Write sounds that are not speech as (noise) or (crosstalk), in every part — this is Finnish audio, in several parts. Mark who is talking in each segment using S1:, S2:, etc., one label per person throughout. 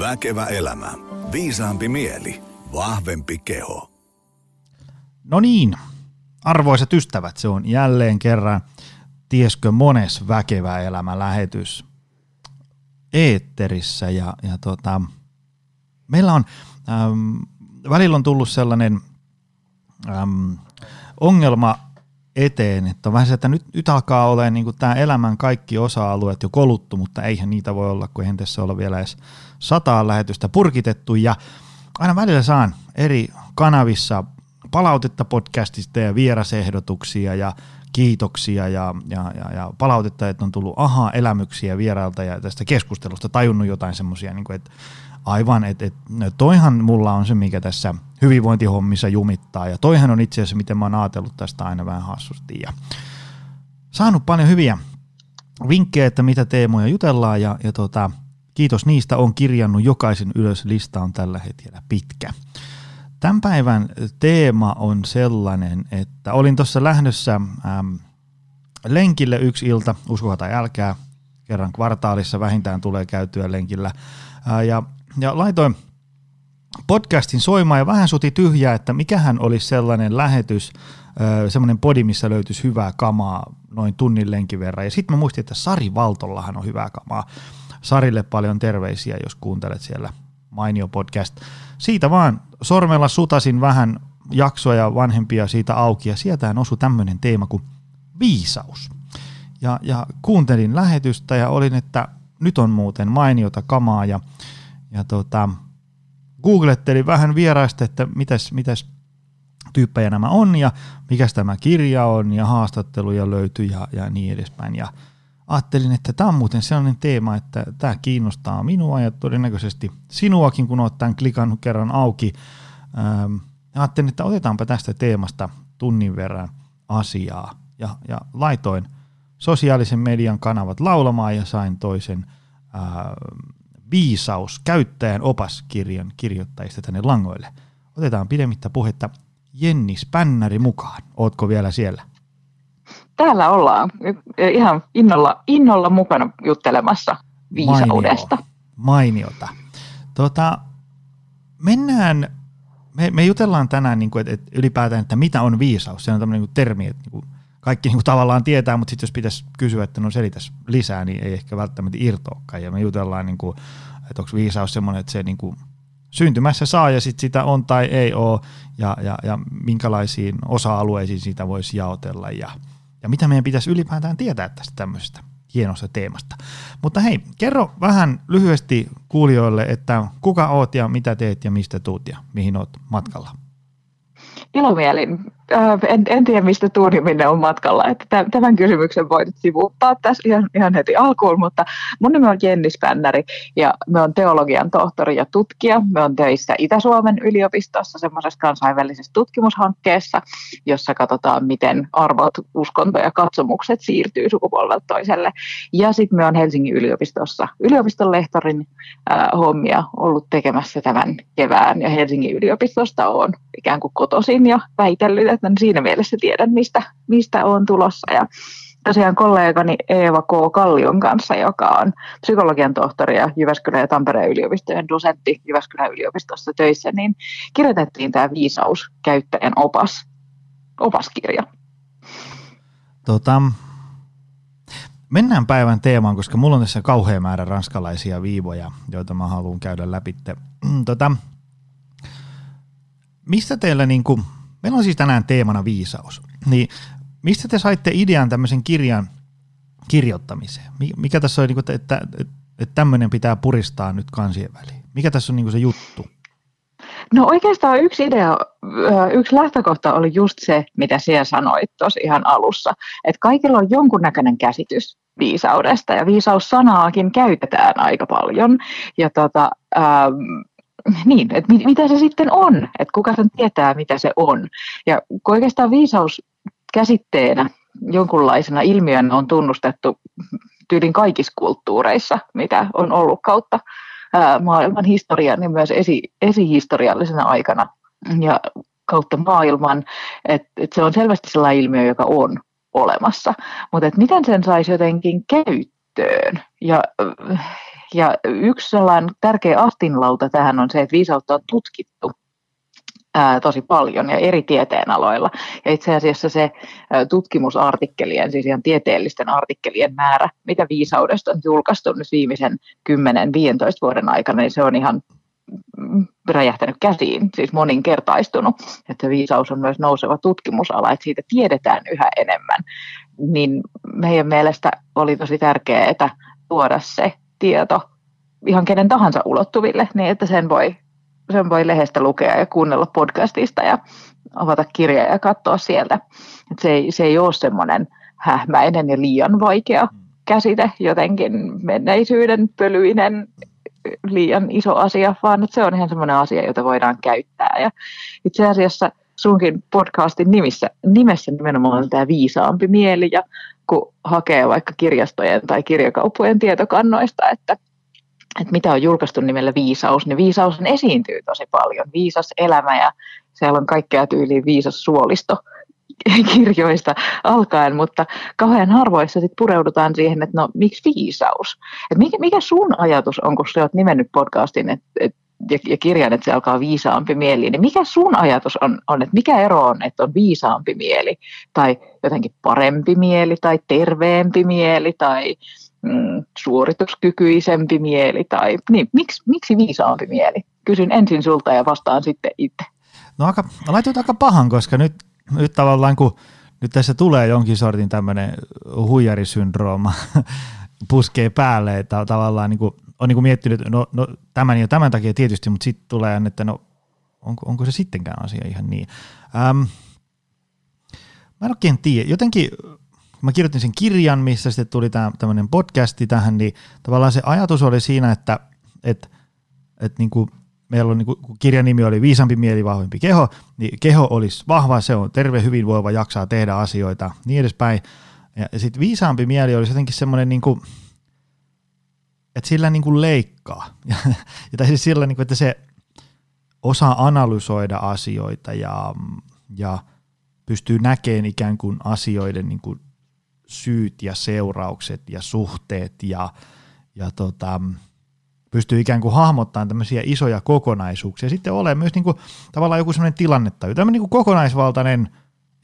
S1: Väkevä elämä. Viisaampi mieli. Vahvempi keho.
S2: No niin, arvoisat ystävät, se on jälleen kerran tieskö mones väkevä elämä lähetys eetterissä ja, ja tota, meillä on, äm, välillä on tullut sellainen äm, ongelma eteen, että on vähän se, että nyt, nyt alkaa olla niin tämä elämän kaikki osa-alueet jo koluttu, mutta eihän niitä voi olla, kun eihän tässä olla vielä edes sataa lähetystä purkitettu ja aina välillä saan eri kanavissa palautetta podcastista ja vierasehdotuksia ja kiitoksia ja, ja, ja, ja palautetta, että on tullut aha-elämyksiä vierailta ja tästä keskustelusta tajunnut jotain semmoisia, niin että aivan, että, että toihan mulla on se, mikä tässä hyvinvointihommissa jumittaa ja toihan on itse asiassa, miten mä oon ajatellut tästä aina vähän hassusti ja saanut paljon hyviä vinkkejä, että mitä teemoja jutellaan ja, ja tota, kiitos niistä, on kirjannut jokaisen ylös, lista on tällä hetkellä pitkä. Tämän päivän teema on sellainen, että olin tuossa lähdössä äm, lenkille yksi ilta, uskoa tai älkää, kerran kvartaalissa vähintään tulee käytyä lenkillä. Ää, ja, ja laitoin podcastin soimaan ja vähän suti tyhjää, että mikähän olisi sellainen lähetys, semmoinen podi, missä löytyisi hyvää kamaa noin tunnin lenkin verran. Ja sitten mä muistin, että Sari Valtollahan on hyvää kamaa. Sarille paljon terveisiä, jos kuuntelet siellä mainio podcast. Siitä vaan sormella sutasin vähän jaksoja vanhempia siitä auki ja sieltähän osui tämmöinen teema kuin viisaus. Ja, ja kuuntelin lähetystä ja olin, että nyt on muuten mainiota kamaa ja, ja tota, googlettelin vähän vieraista, että mitäs, mitäs tyyppejä nämä on ja mikä tämä kirja on ja haastatteluja löytyy ja, ja niin edespäin. Ja ajattelin, että tämä on muuten sellainen teema, että tämä kiinnostaa minua ja todennäköisesti sinuakin, kun olet tämän klikannut kerran auki. Ähm, ajattelin, että otetaanpa tästä teemasta tunnin verran asiaa ja, ja laitoin sosiaalisen median kanavat laulamaan ja sain toisen äh, viisaus käyttäjän opaskirjan kirjoittajista tänne langoille. Otetaan pidemmittä puhetta Jenni Spännäri mukaan. Ootko vielä siellä?
S3: Täällä ollaan ihan innolla, innolla mukana juttelemassa viisaudesta. Mainio,
S2: mainiota. Tota, mennään, me, me jutellaan tänään niin kuin, että, että ylipäätään, että mitä on viisaus. Se on tämmöinen niin termi, että niin kuin kaikki niin kuin tavallaan tietää, mutta sitten jos pitäisi kysyä, että no selitäisi lisää, niin ei ehkä välttämättä irtoakaan. Ja me jutellaan, niin kuin, että onko viisaus semmoinen, että se niin kuin syntymässä saa ja sitten sitä on tai ei ole, ja, ja, ja minkälaisiin osa-alueisiin sitä voisi jaotella. Ja, ja mitä meidän pitäisi ylipäätään tietää tästä tämmöisestä hienosta teemasta. Mutta hei, kerro vähän lyhyesti kuulijoille, että kuka oot ja mitä teet ja mistä tuut ja mihin oot matkalla?
S3: Ilomielin. En, en tiedä, mistä tuun minne on matkalla. Että tämän kysymyksen voi nyt sivuuttaa tässä ihan, ihan heti alkuun, mutta mun nimi on Jenni Spännäri ja me on teologian tohtori ja tutkija. Me on töissä Itä-Suomen yliopistossa semmoisessa kansainvälisessä tutkimushankkeessa, jossa katsotaan, miten arvot, uskonto ja katsomukset siirtyy sukupolvelta toiselle. Ja sitten me on Helsingin yliopistossa yliopiston lehtorin äh, hommia ollut tekemässä tämän kevään ja Helsingin yliopistosta on ikään kuin kotoisin ja väitellyt, että siinä mielessä tiedän, mistä, mistä on tulossa. Ja tosiaan kollegani Eeva K. Kallion kanssa, joka on psykologian tohtori ja Jyväskylän ja Tampereen yliopistojen dosentti Jyväskylän yliopistossa töissä, niin kirjoitettiin tämä viisaus käyttäjän opas, opaskirja.
S2: Tota, mennään päivän teemaan, koska mulla on tässä kauhean määrä ranskalaisia viivoja, joita mä haluan käydä läpi. Tota, mistä teillä, niin kuin, meillä on siis tänään teemana viisaus, niin mistä te saitte idean tämmöisen kirjan kirjoittamiseen? Mikä tässä on, niin kuin, että, että, että tämmöinen pitää puristaa nyt kansien väliin? Mikä tässä on niin kuin se juttu?
S3: No oikeastaan yksi idea, yksi lähtökohta oli just se, mitä siellä sanoit tuossa ihan alussa, että kaikilla on jonkunnäköinen käsitys viisaudesta ja viisaussanaakin käytetään aika paljon. Ja tota, ähm, niin, että mit, mitä se sitten on, että kuka sen tietää, mitä se on. Ja kun oikeastaan viisaus käsitteenä jonkunlaisena ilmiönä on tunnustettu tyylin kaikissa kulttuureissa, mitä on ollut kautta ää, maailman historian, niin myös esi, esihistoriallisena aikana ja kautta maailman, että et se on selvästi sellainen ilmiö, joka on olemassa. Mutta miten sen saisi jotenkin käyttöön ja Ja yksi sellainen tärkeä astinlauta tähän on se, että viisautta on tutkittu tosi paljon ja eri tieteenaloilla. Ja itse asiassa se tutkimusartikkelien, siis ihan tieteellisten artikkelien määrä, mitä viisaudesta on julkaistu nyt viimeisen 10-15 vuoden aikana, niin se on ihan mm, räjähtänyt käsiin, siis moninkertaistunut, että viisaus on myös nouseva tutkimusala, että siitä tiedetään yhä enemmän, niin meidän mielestä oli tosi tärkeää tuoda se tieto ihan kenen tahansa ulottuville, niin että sen voi sen voi lehdestä lukea ja kuunnella podcastista ja avata kirjaa ja katsoa sieltä. Et se, ei, se ei ole semmoinen hähmäinen ja liian vaikea käsite, jotenkin menneisyyden pölyinen liian iso asia, vaan että se on ihan semmoinen asia, jota voidaan käyttää. Ja itse asiassa sunkin podcastin nimissä, nimessä nimenomaan on tämä viisaampi mieli, ja kun hakee vaikka kirjastojen tai kirjakauppojen tietokannoista, että että mitä on julkaistu nimellä viisaus, niin viisaus esiintyy tosi paljon. Viisas elämä ja siellä on kaikkea tyyliin viisas suolisto (laughs) kirjoista alkaen, mutta kauhean harvoissa sit pureudutaan siihen, että no miksi viisaus? Et mikä, mikä sun ajatus on, kun sä oot nimennyt podcastin et, et, ja, ja kirjan, että se alkaa viisaampi mieli, niin mikä sun ajatus on, on, että mikä ero on, että on viisaampi mieli tai jotenkin parempi mieli tai terveempi mieli tai mm, suorituskykyisempi mieli tai niin, miksi, miksi viisaampi mieli? Kysyn ensin sulta ja vastaan sitten itse.
S2: No aika, laitoit aika pahan, koska nyt, nyt tavallaan kun nyt tässä tulee jonkin sortin tämmöinen huijarisyndrooma (laughs) puskee päälle, että tavallaan niin kuin, on niin kuin miettinyt, no, no tämän ja tämän takia tietysti, mutta sitten tulee, että no onko, onko se sittenkään asia ihan niin. Ähm, mä en oikein tiedä. Jotenkin mä kirjoitin sen kirjan, missä sitten tuli tämmöinen podcasti tähän, niin tavallaan se ajatus oli siinä, että, että, että niin kuin meillä on, niin kuin, kun kirjan nimi oli Viisampi mieli, vahvempi keho, niin keho olisi vahva, se on terve, hyvinvoiva, jaksaa tehdä asioita, niin edespäin. Ja, ja sitten viisaampi mieli olisi jotenkin semmoinen, niin kuin, että sillä niin kuin leikkaa. (laughs) Ja, ja siis sillä, niin kuin, että se osaa analysoida asioita ja, ja pystyy näkemään ikään kuin asioiden niin kuin syyt ja seuraukset ja suhteet ja, ja tota, pystyy ikään kuin hahmottamaan tämmöisiä isoja kokonaisuuksia. Sitten ole myös niin kuin, tavallaan joku semmoinen tilannetta, tämmöinen niin kuin kokonaisvaltainen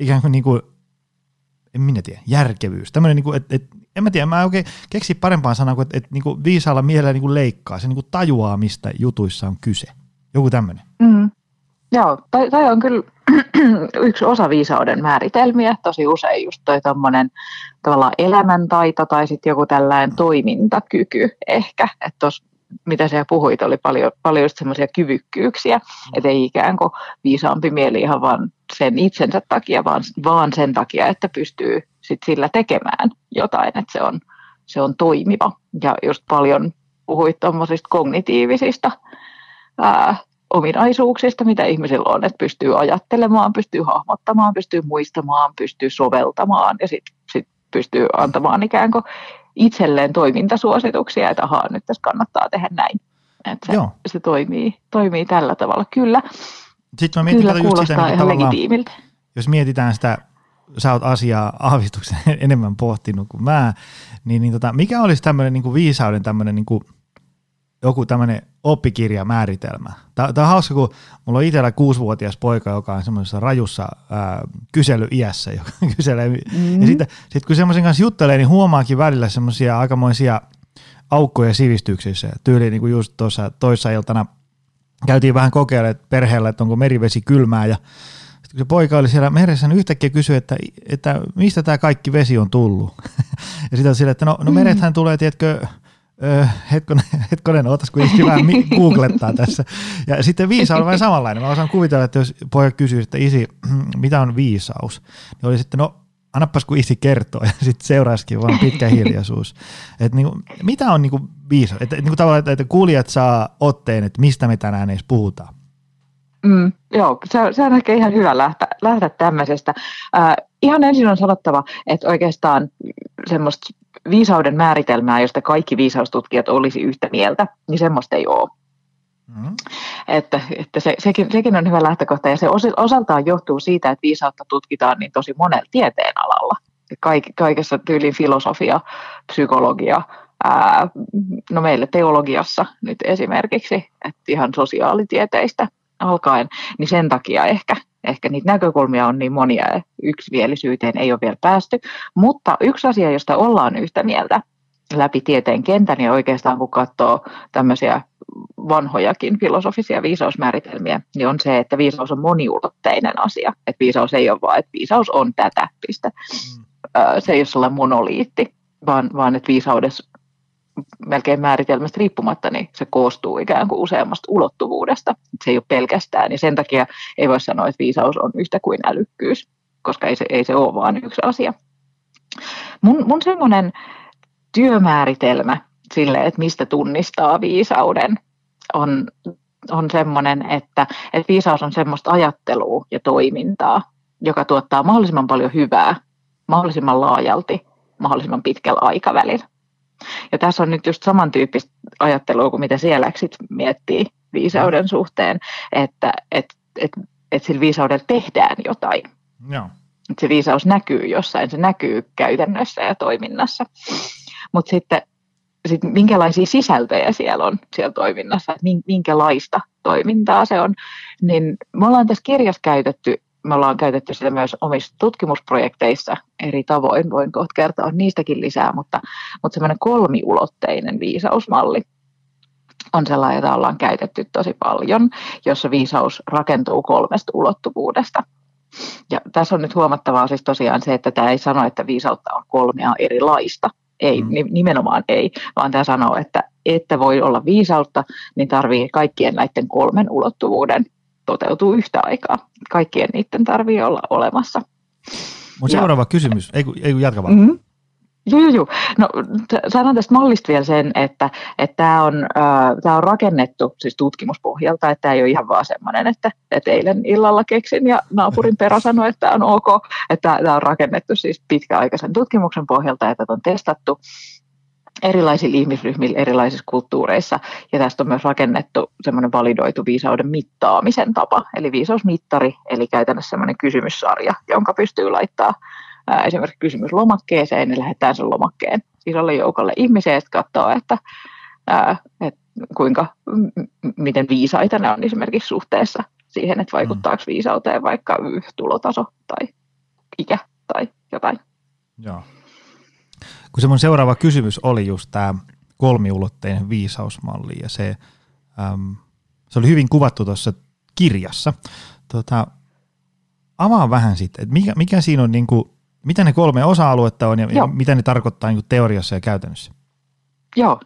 S2: ikään kuin, niin kuin en minä tiedä, järkevyys. Tämmöinen, niin kuin, että, että en mä tiedä, mä oikein keksi parempaa sanaa kuin, että, että niin kuin viisaalla mielellä niin kuin leikkaa. Se niin kuin tajuaa, mistä jutuissa on kyse. Joku tämmöinen.
S3: Mm. Joo, toi, toi on kyllä (clears throat) yksi osa viisauden määritelmiä. Tosi usein just toi tommonen tavallaan elämäntaito tai sitten joku tällainen toimintakyky ehkä. Että tos, mitä sä puhuit, oli paljon, paljon just semmoisia kyvykkyyksiä, että ei ikään kuin viisaampi mieli ihan vaan sen itsensä takia, vaan, vaan sen takia, että pystyy sit sillä tekemään jotain, että se on, se on toimiva. Ja just paljon puhuit tuommoisista kognitiivisista ää, ominaisuuksista, mitä ihmisillä on, että pystyy ajattelemaan, pystyy hahmottamaan, pystyy muistamaan, pystyy soveltamaan ja sitten sit pystyy antamaan ikään kuin itselleen toimintasuosituksia, että ahaa, nyt tässä kannattaa tehdä näin. Että se, se toimii, toimii tällä tavalla. Kyllä,
S2: Sitten mä mietin
S3: kyllä
S2: just sitä,
S3: kuulostaa
S2: niin
S3: ihan legitiimiltä.
S2: jos mietitään sitä, sä oot asiaa aavistuksen (laughs) enemmän pohtinut kuin mä, niin, niin tota, mikä olisi tämmöinen niin viisauden tämmöinen niin kuin joku tämmöinen oppikirjamääritelmä. Tämä on hauska, kun mulla on itsellä kuusivuotias poika, joka on semmoisessa rajussa ää, kysely-iässä, joka (laughs) kyselee. Mm-hmm. Ja sitten sit kun semmoisen kanssa juttelee, niin huomaakin välillä semmoisia aikamoisia aukkoja sivistyksissä. Tyyliin niin kuin just tuossa toissa iltana käytiin vähän kokeilemaan perheellä, että onko merivesi kylmää ja sitten kun se poika oli siellä meressä, niin yhtäkkiä kysyi, että, että mistä tämä kaikki vesi on tullut. (laughs) ja sitten sillä, että no, no merethän tulee, tiedätkö, Öö, hetkonen, (laughs) hetkonen, ootas kun vähän googlettaa tässä. Ja sitten viisaus on vähän samanlainen. Mä osaan kuvitella, että jos poika kysyy, että isi, (clears throat) mitä on viisaus, niin oli sitten, no annapas kun isi kertoo (laughs) ja sitten seuraisikin vaan pitkä hiljaisuus. Et niinku, mitä on niinku viisaus? Et, niinku tavallaan, että, että kuulijat saa otteen, että mistä me tänään edes puhutaan.
S3: Mm, joo, se, se on ehkä ihan hyvä lähteä, lähteä tämmöisestä. Äh, ihan ensin on sanottava, että oikeastaan semmoista viisauden määritelmää, josta kaikki viisaustutkijat olisi yhtä mieltä, niin semmoista ei ole. Mm-hmm. Että, että se, sekin, sekin on hyvä lähtökohta ja se osaltaan johtuu siitä, että viisautta tutkitaan niin tosi monella tieteenalalla. Kaik, kaikessa tyyliin filosofia, psykologia, ää, no meillä teologiassa nyt esimerkiksi, että ihan sosiaalitieteistä alkaen, niin sen takia ehkä, ehkä niitä näkökulmia on niin monia ja yksimielisyyteen ei ole vielä päästy. Mutta yksi asia, josta ollaan yhtä mieltä läpi tieteen kentän ja oikeastaan kun katsoo tämmöisiä vanhojakin filosofisia viisausmääritelmiä, niin on se, että viisaus on moniulotteinen asia. Että viisaus ei ole vaan, että viisaus on tätä, piste. Mm. Se ei ole sellainen monoliitti, vaan, vaan että viisaudessa melkein määritelmästä riippumatta, niin se koostuu ikään kuin useammasta ulottuvuudesta. Se ei ole pelkästään, niin sen takia ei voi sanoa, että viisaus on yhtä kuin älykkyys, koska ei se, ei se ole vaan yksi asia. Mun, mun semmoinen työmääritelmä sille, että mistä tunnistaa viisauden, on, on semmoinen, että, että viisaus on semmoista ajattelua ja toimintaa, joka tuottaa mahdollisimman paljon hyvää, mahdollisimman laajalti, mahdollisimman pitkällä aikavälillä. Ja tässä on nyt just samantyyppistä ajattelua kuin mitä siellä miettii viisauden suhteen, että et, et, et sillä viisaudella tehdään jotain.
S2: Joo.
S3: Että se viisaus näkyy jossain, se näkyy käytännössä ja toiminnassa. Mutta sitten sit minkälaisia sisältöjä siellä on siellä toiminnassa, minkälaista toimintaa se on, niin me ollaan tässä kirjassa käytetty me ollaan käytetty sitä myös omissa tutkimusprojekteissa eri tavoin, voin kohta kertoa niistäkin lisää, mutta, mutta semmoinen kolmiulotteinen viisausmalli on sellainen, jota ollaan käytetty tosi paljon, jossa viisaus rakentuu kolmesta ulottuvuudesta. Ja tässä on nyt huomattavaa siis tosiaan se, että tämä ei sano, että viisautta on kolmea erilaista. Ei, mm. nimenomaan ei, vaan tämä sanoo, että että voi olla viisautta, niin tarvii kaikkien näiden kolmen ulottuvuuden toteutuu yhtä aikaa. Kaikkien niiden tarvii olla olemassa.
S2: Mun seuraava ja, kysymys, ei kun, ei kun jatka vaan. Mm-hmm.
S3: Joo, joo, joo. No, sanon tästä mallista vielä sen, että, että tämä on, äh, on rakennettu siis tutkimuspohjalta, että tämä ei ole ihan vaan semmoinen, että, että eilen illalla keksin ja naapurin perä sanoi, että on ok, että tämä on rakennettu siis pitkäaikaisen tutkimuksen pohjalta, että on testattu erilaisilla ihmisryhmillä erilaisissa kulttuureissa. Ja tästä on myös rakennettu semmoinen validoitu viisauden mittaamisen tapa, eli viisausmittari, eli käytännössä semmoinen kysymyssarja, jonka pystyy laittaa ää, esimerkiksi kysymyslomakkeeseen ja lähettää sen lomakkeen isolle joukolle ihmisiä ja katsoo, että, ää, että kuinka, m- miten viisaita ne on esimerkiksi suhteessa siihen, että vaikuttaako mm. viisauteen vaikka tulotaso tai ikä tai jotain.
S2: Joo kun se mun seuraava kysymys oli just tämä kolmiulotteinen viisausmalli ja se, äm, se oli hyvin kuvattu tuossa kirjassa. Tota, avaa vähän sitten, että mikä, mikä siinä on, niin kuin, mitä ne kolme osa-aluetta on ja, ja mitä ne tarkoittaa niin kuin teoriassa ja käytännössä?
S3: Joo,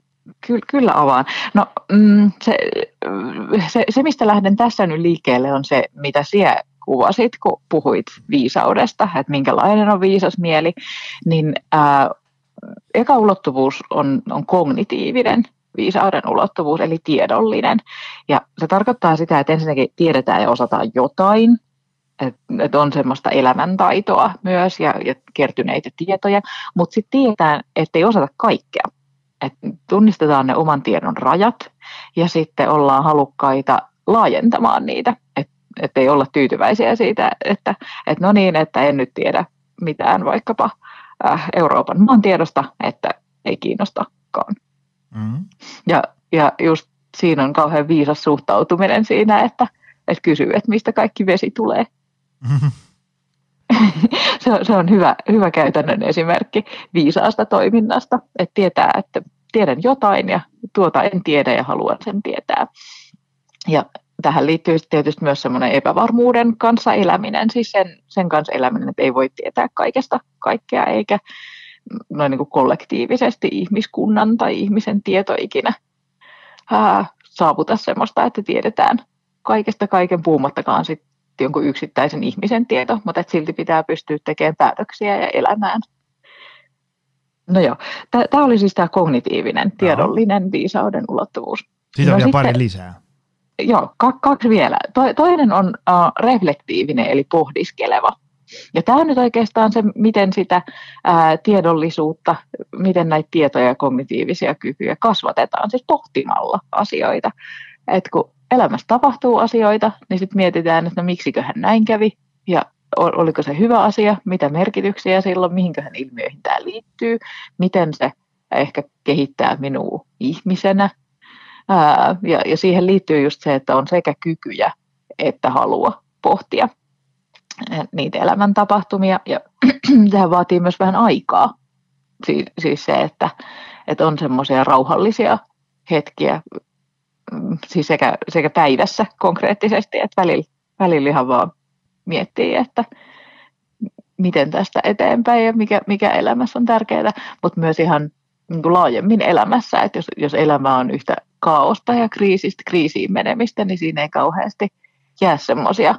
S3: Ky- kyllä avaan. No, mm, se, se, se, mistä lähden tässä nyt liikkeelle, on se, mitä siellä kuvasit, kun puhuit viisaudesta, että minkälainen on viisas mieli, niin ää, eka ulottuvuus on, on kognitiivinen viisauden ulottuvuus, eli tiedollinen. Ja se tarkoittaa sitä, että ensinnäkin tiedetään ja osataan jotain, että et on semmoista elämäntaitoa myös ja, ja kertyneitä tietoja, mutta sitten tiedetään, että ei osata kaikkea. Et tunnistetaan ne oman tiedon rajat ja sitten ollaan halukkaita laajentamaan niitä, että et ei olla tyytyväisiä siitä, että et no niin, että en nyt tiedä mitään vaikkapa Euroopan maantiedosta, että ei kiinnostakaan. Mm. Ja, ja just siinä on kauhean viisas suhtautuminen siinä, että, että kysyy, että mistä kaikki vesi tulee. Mm-hmm. (laughs) se, on, se on hyvä, hyvä käytännön esimerkki viisaasta toiminnasta, että tietää, että tiedän jotain ja tuota en tiedä ja haluan sen tietää. Ja tähän liittyy tietysti myös semmoinen epävarmuuden kanssa eläminen, siis sen, sen kanssa eläminen, että ei voi tietää kaikesta kaikkea, eikä noin niin kuin kollektiivisesti ihmiskunnan tai ihmisen tieto ikinä ää, saavuta semmoista, että tiedetään kaikesta kaiken puhumattakaan sitten jonkun yksittäisen ihmisen tieto, mutta että silti pitää pystyä tekemään päätöksiä ja elämään. No joo, tämä oli siis tämä kognitiivinen, tiedollinen viisauden ulottuvuus.
S2: Siitä
S3: on
S2: no vielä pari lisää
S3: joo, kaksi vielä. toinen on uh, reflektiivinen eli pohdiskeleva. Ja tämä on nyt oikeastaan se, miten sitä ää, tiedollisuutta, miten näitä tietoja ja kognitiivisia kykyjä kasvatetaan, siis pohtimalla asioita. Et kun elämässä tapahtuu asioita, niin sitten mietitään, että no miksiköhän näin kävi, ja oliko se hyvä asia, mitä merkityksiä silloin, mihinköhän ilmiöihin tämä liittyy, miten se ehkä kehittää minua ihmisenä. Ää, ja, ja siihen liittyy just se, että on sekä kykyjä että halua pohtia niitä elämäntapahtumia. Ja (clears throat) sehän vaatii myös vähän aikaa. Siis, siis se, että, että on semmoisia rauhallisia hetkiä mm, siis sekä, sekä päivässä konkreettisesti, että välillä, välillä ihan vaan miettii, että miten tästä eteenpäin ja mikä, mikä elämässä on tärkeää, mutta myös ihan niin kuin laajemmin elämässä, että jos, jos elämä on yhtä kaaosta ja kriisistä kriisiin menemistä, niin siinä ei kauheasti jää semmoisia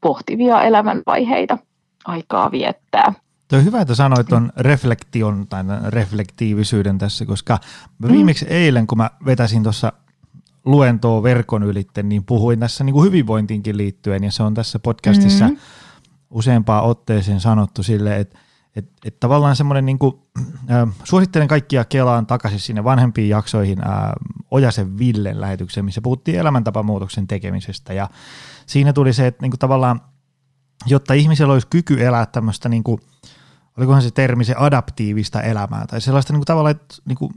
S3: pohtivia elämänvaiheita aikaa viettää.
S2: Tuo on hyvä, että sanoit tuon reflektion tai reflektiivisyyden tässä, koska viimeksi mm. eilen, kun mä vetäsin tuossa luentoa verkon ylitte, niin puhuin tässä niin kuin hyvinvointiinkin liittyen, ja se on tässä podcastissa mm. useampaan otteeseen sanottu sille, että et, et tavallaan semmoinen, niin suosittelen kaikkia Kelaan takaisin sinne vanhempiin jaksoihin äh, Ojasen Villen lähetykseen, missä puhuttiin elämäntapamuutoksen tekemisestä, ja siinä tuli se, että niin kuin tavallaan, jotta ihmisellä olisi kyky elää tämmöistä, niin kuin, olikohan se termi, se adaptiivista elämää, tai sellaista niin kuin tavallaan, että niin kuin,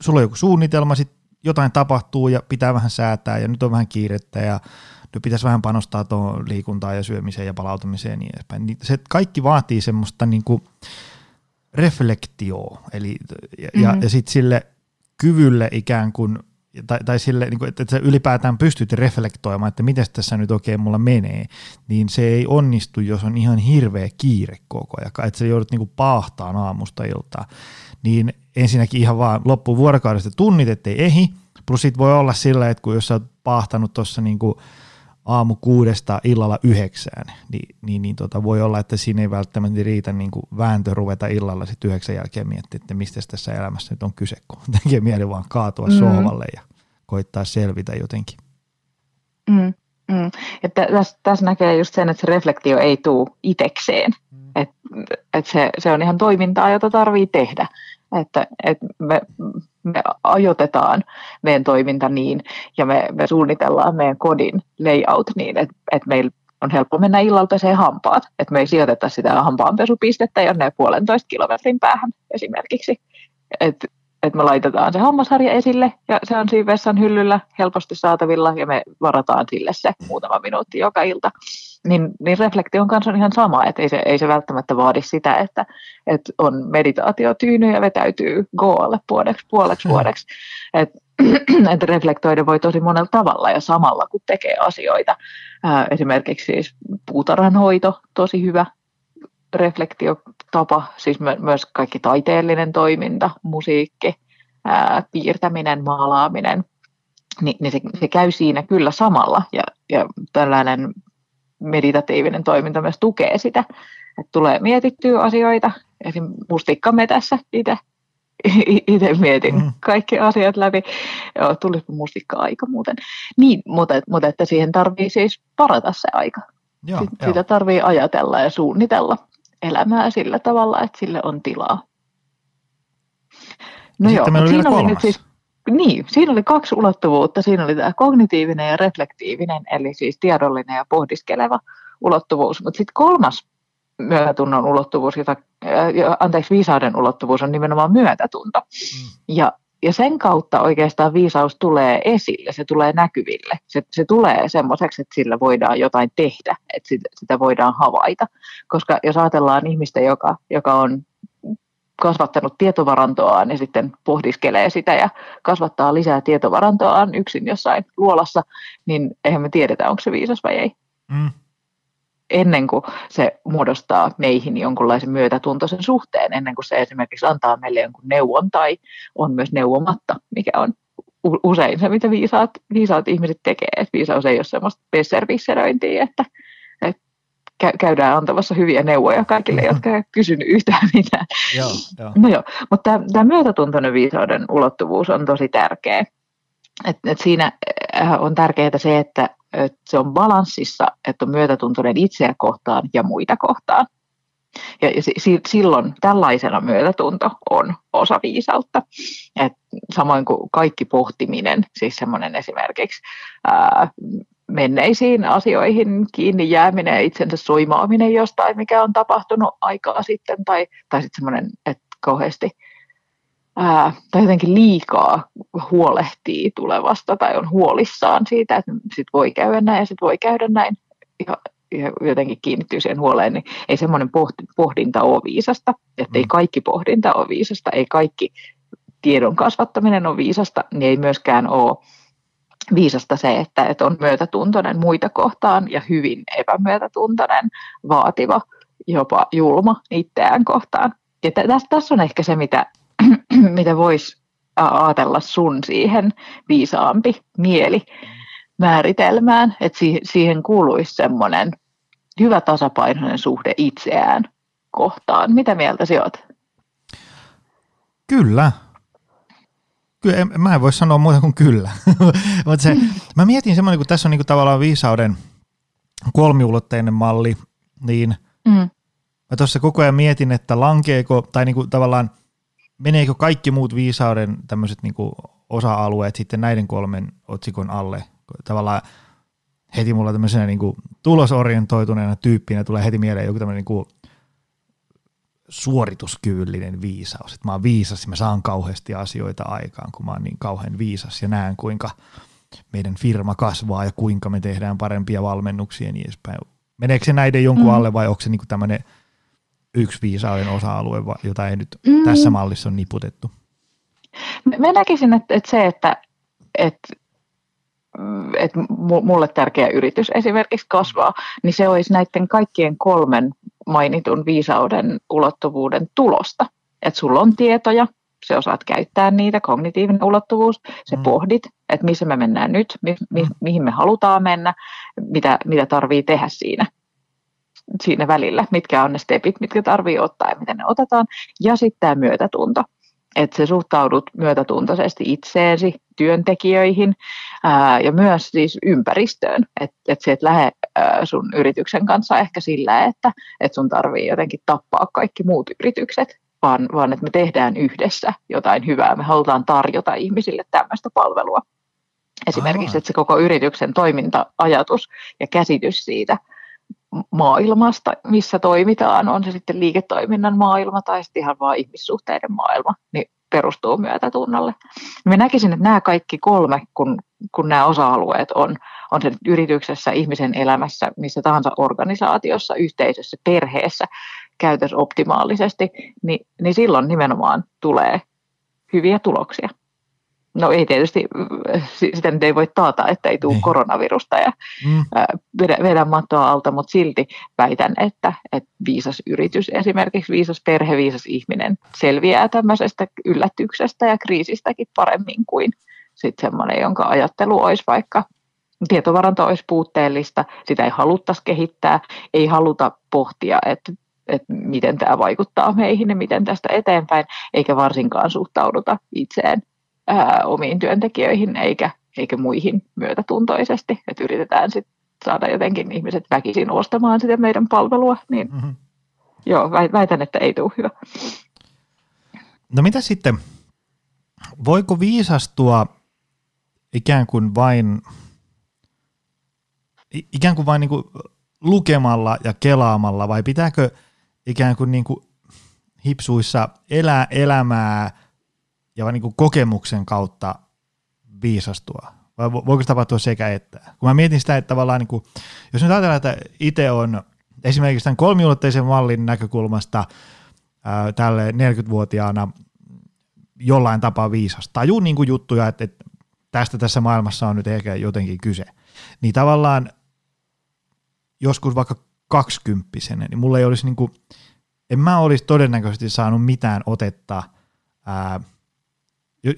S2: sulla on joku suunnitelma, sit jotain tapahtuu ja pitää vähän säätää, ja nyt on vähän kiirettä, ja nyt pitäisi vähän panostaa tuohon liikuntaan ja syömiseen ja palautumiseen ja niin edespäin. Niin se kaikki vaatii semmoista niin kuin reflektioa, eli, ja, mm-hmm. ja, ja sitten sille kyvylle ikään kuin tai, tai sille, niin kuin, että sä ylipäätään pystyt reflektoimaan, että miten tässä nyt oikein mulla menee, niin se ei onnistu, jos on ihan hirveä kiire koko ajan, että sä joudut niin kuin paahtaan aamusta iltaa. Niin ensinnäkin ihan vaan loppuvuorokaudesta tunnit, ettei ehi, plus sit voi olla sillä, että kun jos sä oot paahtanut tuossa niin kuin aamu kuudesta illalla yhdeksään, niin, niin, niin tota, voi olla, että siinä ei välttämättä riitä niin kuin vääntö ruveta illalla sitten yhdeksän jälkeen miettiä, että mistä tässä elämässä nyt on kyse, kun (laughs) tekee mieli vaan kaatua mm. sohvalle ja koittaa selvitä jotenkin.
S3: Mm, mm. Että tässä, tässä näkee just sen, että se reflektio ei tule itekseen. Mm. Et, et se, se on ihan toimintaa, jota tarvii tehdä. Että, että me, me ajoitetaan meidän toiminta niin ja me, me suunnitellaan meidän kodin layout niin, että, että meillä on helppo mennä illalla pesee hampaat, että me ei sijoiteta sitä hampaanpesupistettä jonne puolentoista kilometrin päähän esimerkiksi. Että että me laitetaan se hammasharja esille ja se on siinä vessan hyllyllä helposti saatavilla ja me varataan sille se muutama minuutti joka ilta. Niin, niin reflektion kanssa on ihan sama, että ei se, ei se välttämättä vaadi sitä, että, että on meditaatiotyyny ja vetäytyy goalle puoleksi, puoleksi mm. vuodeksi. Että (clears throat) että reflektoida voi tosi monella tavalla ja samalla kun tekee asioita. Esimerkiksi siis puutarhanhoito, tosi hyvä reflektiotapa, siis myös kaikki taiteellinen toiminta, musiikki, ää, piirtäminen, maalaaminen, niin, niin se, se käy siinä kyllä samalla ja, ja tällainen meditatiivinen toiminta myös tukee sitä, että tulee mietittyä asioita, esim. mustikkametässä itse (laughs) itse mietin mm. kaikki asiat läpi. Joo, tuli mustikka-aika muuten. Niin, mutta, mutta että siihen tarvii siis parata se aika. Joo, Sitä tarvii ajatella ja suunnitella elämää sillä tavalla, että sille on tilaa. No joo, mutta siinä oli nyt siis, niin, siinä oli kaksi ulottuvuutta. Siinä oli tämä kognitiivinen ja reflektiivinen, eli siis tiedollinen ja pohdiskeleva ulottuvuus. Mutta sitten kolmas myötätunnon ulottuvuus, jota, anteeksi, viisauden ulottuvuus on nimenomaan myötätunto. Mm. Ja ja sen kautta oikeastaan viisaus tulee esille, se tulee näkyville. Se, se tulee semmoiseksi, että sillä voidaan jotain tehdä, että sitä, sitä voidaan havaita. Koska jos ajatellaan ihmistä, joka, joka on kasvattanut tietovarantoaan ja sitten pohdiskelee sitä ja kasvattaa lisää tietovarantoaan yksin jossain luolassa, niin eihän me tiedetä, onko se viisas vai ei. Mm ennen kuin se muodostaa meihin jonkunlaisen myötätuntoisen suhteen, ennen kuin se esimerkiksi antaa meille jonkun neuvon tai on myös neuvomatta, mikä on usein se, mitä viisaat, viisaat ihmiset tekee. Viisaus ei ole semmoista pesservisseröintiä, että, että käydään antamassa hyviä neuvoja kaikille, (laughs) jotka eivät kysynyt yhtään mitään. Joo, joo. No joo, mutta tämä myötätuntoinen viisauden ulottuvuus on tosi tärkeä. Et, et siinä äh, on tärkeää se, että että se on balanssissa, että on myötätuntoinen itseä kohtaan ja muita kohtaan. Ja, ja silloin tällaisena myötätunto on osa viisautta. Et samoin kuin kaikki pohtiminen, siis semmoinen esimerkiksi ää, menneisiin asioihin kiinni jääminen, itsensä soimaaminen jostain, mikä on tapahtunut aikaa sitten, tai, tai sitten semmoinen, että kauheasti ää, tai jotenkin liikaa huolehtii tulevasta tai on huolissaan siitä, että sit voi käydä näin ja sit voi käydä näin ja, ja jotenkin kiinnittyy siihen huoleen, niin ei semmoinen pohdinta ole viisasta, että ei mm. kaikki pohdinta ole viisasta, ei kaikki tiedon kasvattaminen on viisasta, niin ei myöskään ole viisasta se, että, että on myötätuntoinen muita kohtaan ja hyvin epämyötätuntoinen, vaativa, jopa julma itseään kohtaan. Ja tässä, tässä on ehkä se, mitä, (clears throat) mitä voisi ajatella sun siihen viisaampi mieli määritelmään, että siihen kuuluisi semmoinen hyvä tasapainoinen suhde itseään kohtaan. Mitä mieltä sinä olet?
S2: Kyllä, Kyllä, en, mä en voi sanoa muuta kuin kyllä. (laughs) Mutta se, mä mietin semmoinen, kun tässä on niinku tavallaan viisauden kolmiulotteinen malli, niin mm. mä tuossa koko ajan mietin, että lankeeko, tai niinku tavallaan meneekö kaikki muut viisauden tämmöiset niinku osa-alueet sitten näiden kolmen otsikon alle. Tavallaan heti mulla tämmöisenä niinku tulosorientoituneena tyyppinä tulee heti mieleen joku tämmöinen niinku suorituskyvyllinen viisaus. Että mä oon viisas ja mä saan kauheasti asioita aikaan, kun mä oon niin kauhean viisas ja näen kuinka meidän firma kasvaa ja kuinka me tehdään parempia valmennuksia ja niin edespäin. Meneekö se näiden jonkun mm. alle vai onko se niinku tämmöinen yksi viisauden osa-alue, jota ei nyt mm. tässä mallissa on niputettu?
S3: Mä näkisin, että, että se, että, että että mulle tärkeä yritys esimerkiksi kasvaa, niin se olisi näiden kaikkien kolmen mainitun viisauden ulottuvuuden tulosta. Että sulla on tietoja, se osaat käyttää niitä, kognitiivinen ulottuvuus, se mm. pohdit, että missä me mennään nyt, mi- mi- mm. mihin me halutaan mennä, mitä, mitä tarvii tehdä siinä, siinä välillä, mitkä on ne stepit, mitkä tarvii ottaa ja miten ne otetaan, ja sitten tämä myötätunto että se suhtaudut myötätuntoisesti itseesi, työntekijöihin ää, ja myös siis ympäristöön. Että et se et lähde ää, sun yrityksen kanssa ehkä sillä, että et sun tarvii jotenkin tappaa kaikki muut yritykset, vaan, vaan että me tehdään yhdessä jotain hyvää. Me halutaan tarjota ihmisille tämmöistä palvelua. Esimerkiksi, että se koko yrityksen toiminta-ajatus ja käsitys siitä maailmasta, missä toimitaan, on se sitten liiketoiminnan maailma tai sitten ihan vaan ihmissuhteiden maailma, niin perustuu myötätunnolle. Mä näkisin, että nämä kaikki kolme, kun, kun nämä osa-alueet on, on se yrityksessä, ihmisen elämässä, missä tahansa organisaatiossa, yhteisössä, perheessä käytössä optimaalisesti, niin, niin silloin nimenomaan tulee hyviä tuloksia. No ei tietysti, sitä nyt ei voi taata, että ei tule niin. koronavirusta ja mm. vedä, vedä mattoa alta, mutta silti väitän, että, että viisas yritys, esimerkiksi viisas perhe, viisas ihminen selviää tämmöisestä yllätyksestä ja kriisistäkin paremmin kuin sitten semmoinen, jonka ajattelu olisi vaikka tietovaranto olisi puutteellista, sitä ei haluttaisi kehittää, ei haluta pohtia, että että miten tämä vaikuttaa meihin ja miten tästä eteenpäin, eikä varsinkaan suhtauduta itseen ää, omiin työntekijöihin eikä, eikä muihin myötätuntoisesti. Että yritetään sit saada jotenkin ihmiset väkisin ostamaan sitä meidän palvelua, niin mm-hmm. joo, väitän, että ei tule hyvä.
S2: No mitä sitten, voiko viisastua ikään kuin vain, ikään kuin vain niin kuin lukemalla ja kelaamalla vai pitääkö ikään kuin, niin kuin hipsuissa elää elämää ja niin kuin kokemuksen kautta viisastua? Vai voiko se tapahtua sekä että? Kun mä mietin sitä, että tavallaan, niin kuin, jos nyt ajatellaan, että itse on esimerkiksi tämän kolmiulotteisen mallin näkökulmasta ää, tälle 40-vuotiaana jollain tapaa viisas, tajuu niin kuin juttuja, että, että tästä tässä maailmassa on nyt ehkä jotenkin kyse, niin tavallaan joskus vaikka kaksikymppisenä, niin mulla ei olisi niin kuin, en mä olisi todennäköisesti saanut mitään otetta ää,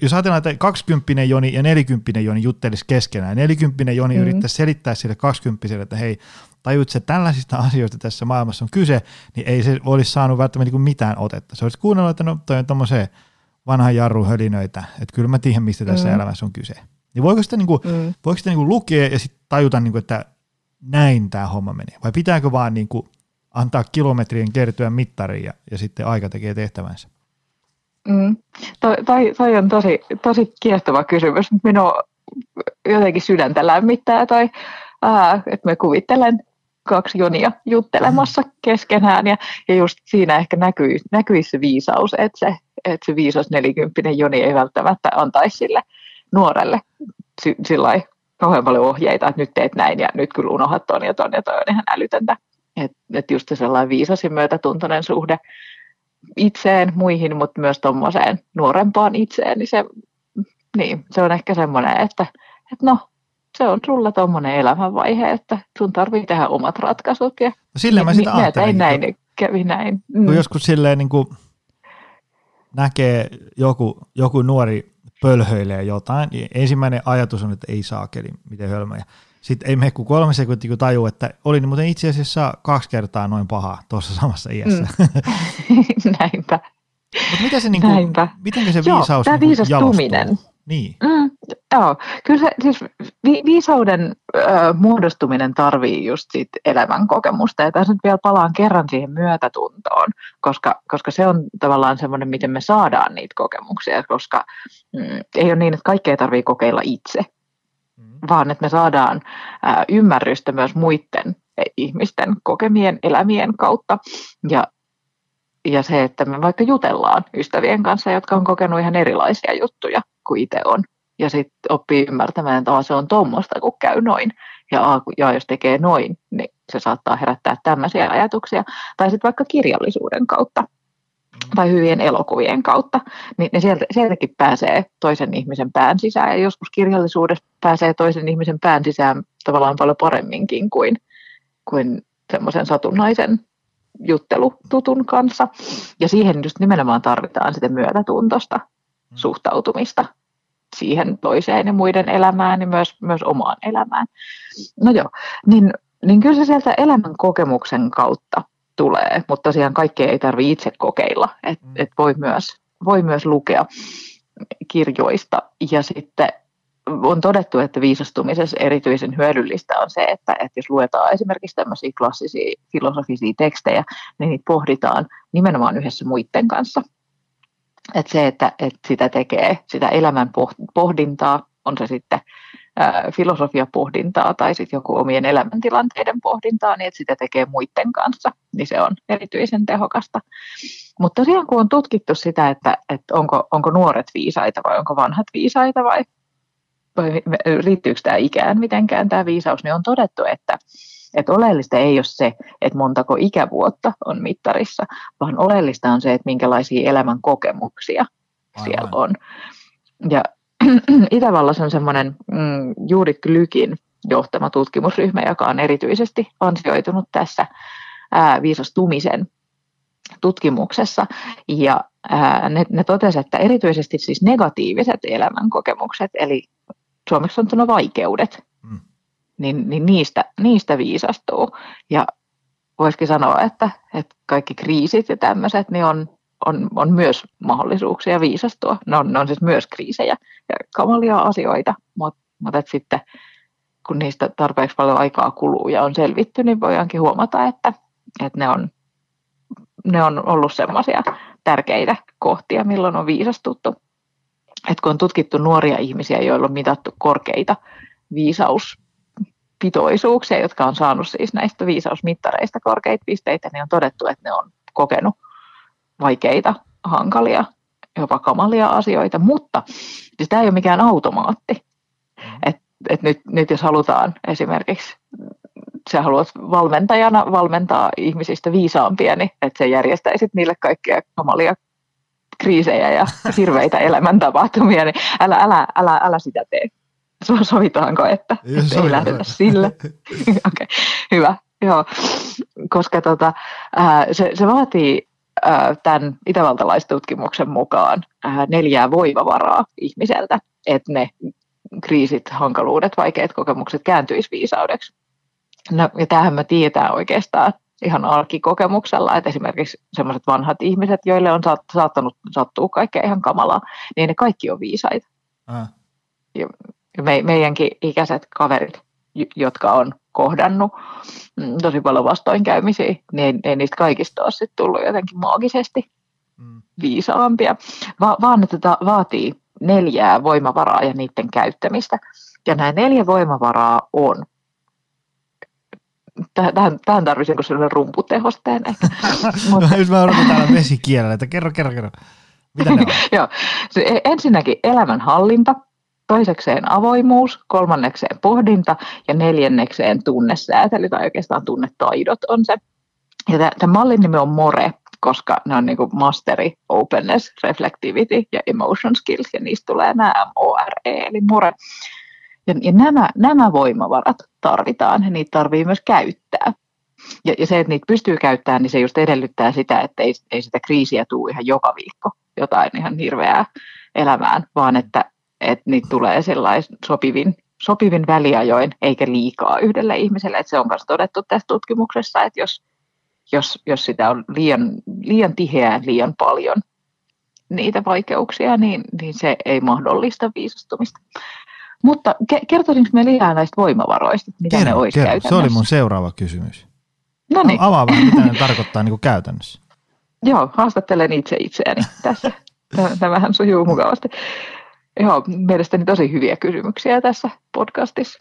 S2: jos ajatellaan, että 20 Joni ja 40 Joni juttelisi keskenään, 40 Joni mm. yrittäisi selittää sille 20 että hei, tajuut se tällaisista asioista tässä maailmassa on kyse, niin ei se olisi saanut välttämättä niin mitään otetta. Se olisi kuunnellut, että no toi on tommoseen vanha jarru hölinöitä, että kyllä mä tiedän, mistä tässä mm. elämässä on kyse. Niin voiko sitä, niin kuin, mm. voiko sitä niin kuin lukea ja sitten tajuta, niin kuin, että näin tämä homma menee? Vai pitääkö vaan niin kuin antaa kilometrien kertyä mittariin ja, ja sitten aika tekee tehtävänsä?
S3: Mm. Toi, toi, toi on tosi, tosi kiehtova kysymys. Minua jotenkin sydäntä lämmittää toi, ää, että me kuvittelen kaksi jonia juttelemassa mm. keskenään ja, ja just siinä ehkä näkyy, näkyy se viisaus, että se, että se viisas nelikymppinen Joni ei välttämättä antaisi sille nuorelle sillä kauhean paljon ohjeita, että nyt teet näin ja nyt kyllä unohdat ton ja ton ja toi on ihan älytöntä. Että et just sellainen viisas ja myötätuntoinen suhde itseen, muihin, mutta myös tuommoiseen nuorempaan itseen, niin se, niin, se on ehkä semmoinen, että, että no, se on sulla tuommoinen elämänvaihe, että sun tarvii tehdä omat ratkaisut. Ja
S2: no sille mä sitä
S3: ajattelin. näin, niin kävi näin.
S2: Mm. Kun joskus silleen niin kuin näkee joku, joku nuori pölhöilee jotain, niin ensimmäinen ajatus on, että ei saa keli, miten hölmöjä. Sitten ei mene kuin kolme sekuntia, kun tajuu, että oli niin muuten itse asiassa kaksi kertaa noin paha tuossa samassa iässä.
S3: Mm. (laughs) Näinpä.
S2: Mutta miten se, niin kuin, miten se viisaus Joo,
S3: niin viisastuminen. Jalostuu?
S2: Niin.
S3: Mm, joo, kyllä se, siis vi, viisauden ö, muodostuminen tarvii just sit elämän kokemusta. Ja tässä nyt vielä palaan kerran siihen myötätuntoon, koska, koska se on tavallaan semmoinen, miten me saadaan niitä kokemuksia, koska mm, ei ole niin, että kaikkea tarvii kokeilla itse. Vaan että me saadaan ymmärrystä myös muiden ihmisten kokemien elämien kautta. Ja ja se, että me vaikka jutellaan ystävien kanssa, jotka on kokenut ihan erilaisia juttuja kuin itse on. Ja sitten oppii ymmärtämään, että se on tuommoista, kun käy noin. Ja, ja jos tekee noin, niin se saattaa herättää tämmöisiä ajatuksia. Tai sitten vaikka kirjallisuuden kautta tai hyvien elokuvien kautta, niin ne sieltä, sieltäkin pääsee toisen ihmisen pään sisään. Ja joskus kirjallisuudessa pääsee toisen ihmisen pään sisään tavallaan paljon paremminkin kuin, kuin semmoisen satunnaisen juttelututun kanssa. Ja siihen just nimenomaan tarvitaan sitä myötätuntosta mm. suhtautumista siihen toiseen ja muiden elämään ja myös, myös omaan elämään. No joo, niin, niin kyllä se sieltä elämän kokemuksen kautta tulee, mutta tosiaan kaikkea ei tarvitse itse kokeilla, että mm. et voi, myös, voi myös lukea kirjoista ja sitten on todettu, että viisastumisessa erityisen hyödyllistä on se, että, että jos luetaan esimerkiksi tämmöisiä klassisia filosofisia tekstejä, niin niitä pohditaan nimenomaan yhdessä muiden kanssa. Että se, että, että sitä tekee, sitä elämän pohdintaa, on se sitten filosofiapohdintaa tai sitten joku omien elämäntilanteiden pohdintaa, niin että sitä tekee muiden kanssa, niin se on erityisen tehokasta. Mutta tosiaan kun on tutkittu sitä, että, että onko, onko nuoret viisaita vai onko vanhat viisaita vai riittyykö tämä ikään mitenkään tämä viisaus, niin on todettu, että, että oleellista ei ole se, että montako ikävuotta on mittarissa, vaan oleellista on se, että minkälaisia elämän kokemuksia Aivan. siellä on. Ja (clears throat) Itävallassa on semmoinen mm, Juuri Lykin johtama tutkimusryhmä, joka on erityisesti ansioitunut tässä ää, viisastumisen tutkimuksessa. Ja ää, ne, ne totesivat, että erityisesti siis negatiiviset elämänkokemukset, eli suomeksi sanottuna vaikeudet, mm. niin, niin niistä, niistä viisastuu. Ja voisikin sanoa, että, että kaikki kriisit ja tämmöiset niin on, on, on myös mahdollisuuksia viisastua. Ne on, ne on siis myös kriisejä ja kamalia asioita, mutta, mutta että sitten kun niistä tarpeeksi paljon aikaa kuluu ja on selvitty, niin voidaankin huomata, että, että ne, on, ne on ollut semmoisia tärkeitä kohtia, milloin on viisastuttu että kun on tutkittu nuoria ihmisiä, joilla on mitattu korkeita viisauspitoisuuksia, jotka on saanut siis näistä viisausmittareista korkeita pisteitä, niin on todettu, että ne on kokenut vaikeita, hankalia, jopa kamalia asioita, mutta siis tämä ei ole mikään automaatti. Mm-hmm. Et, et nyt, nyt jos halutaan esimerkiksi, sä haluat valmentajana valmentaa ihmisistä viisaampia, niin että sä järjestäisit niille kaikkia kamalia kriisejä ja (laughs) hirveitä elämäntapahtumia, niin älä, älä, älä, älä sitä tee. Sovitaanko, että, että ei lähdetä sille? (laughs) okay, hyvä. Joo. Koska tota, äh, se, se vaatii tämän itävaltalaistutkimuksen mukaan äh, neljää voimavaraa ihmiseltä, että ne kriisit, hankaluudet, vaikeat kokemukset kääntyisi viisaudeksi. No, ja tämähän me tiedetään oikeastaan ihan arkikokemuksella, että esimerkiksi sellaiset vanhat ihmiset, joille on saattanut sattua kaikkea ihan kamalaa, niin ne kaikki on viisaita. Äh. Ja me, meidänkin ikäiset kaverit, jotka on kohdannut mm, tosi paljon vastoinkäymisiä, niin ei, ei niistä kaikista ole sit tullut jotenkin maagisesti mm. viisaampia, Va, vaan ne tota, vaatii neljää voimavaraa ja niiden käyttämistä. Ja nämä neljä voimavaraa on Tähän, tähän tarvitsin sellainen rumputehosteen ehkä. (laughs)
S2: Mutta... Nyt mä odotan täällä vesikielellä, että kerro, kerro, kerro. Mitä ne on? (laughs)
S3: Joo. E- ensinnäkin elämänhallinta, toisekseen avoimuus, kolmannekseen pohdinta ja neljännekseen tunnesäätely tai oikeastaan tunnetaidot on se. Ja tämä mallin nimi on MORE, koska ne on niinku mastery, openness, reflectivity ja emotion skills, ja niistä tulee nämä MORE, eli MORE. Ja, ja nämä, nämä voimavarat tarvitaan, ja niitä tarvii myös käyttää. Ja, ja se, että niitä pystyy käyttämään, niin se just edellyttää sitä, että ei, ei sitä kriisiä tule ihan joka viikko jotain ihan hirveää elämään, vaan että, että niitä tulee sopivin, sopivin väliajoin, eikä liikaa yhdelle ihmiselle. Että se on myös todettu tässä tutkimuksessa, että jos, jos, jos sitä on liian, liian tiheää, liian paljon niitä vaikeuksia, niin, niin se ei mahdollista viisastumista. Mutta ke- kertoisinko me lisää näistä voimavaroista, mitä kerro, ne olisi kerro.
S2: Se oli mun seuraava kysymys.
S3: No niin.
S2: Avaa vähän, mitä ne tarkoittaa niin kuin käytännössä. (laughs)
S3: Joo, haastattelen itse itseäni tässä. (laughs) Tämähän sujuu mukavasti. Joo, mielestäni tosi hyviä kysymyksiä tässä podcastissa.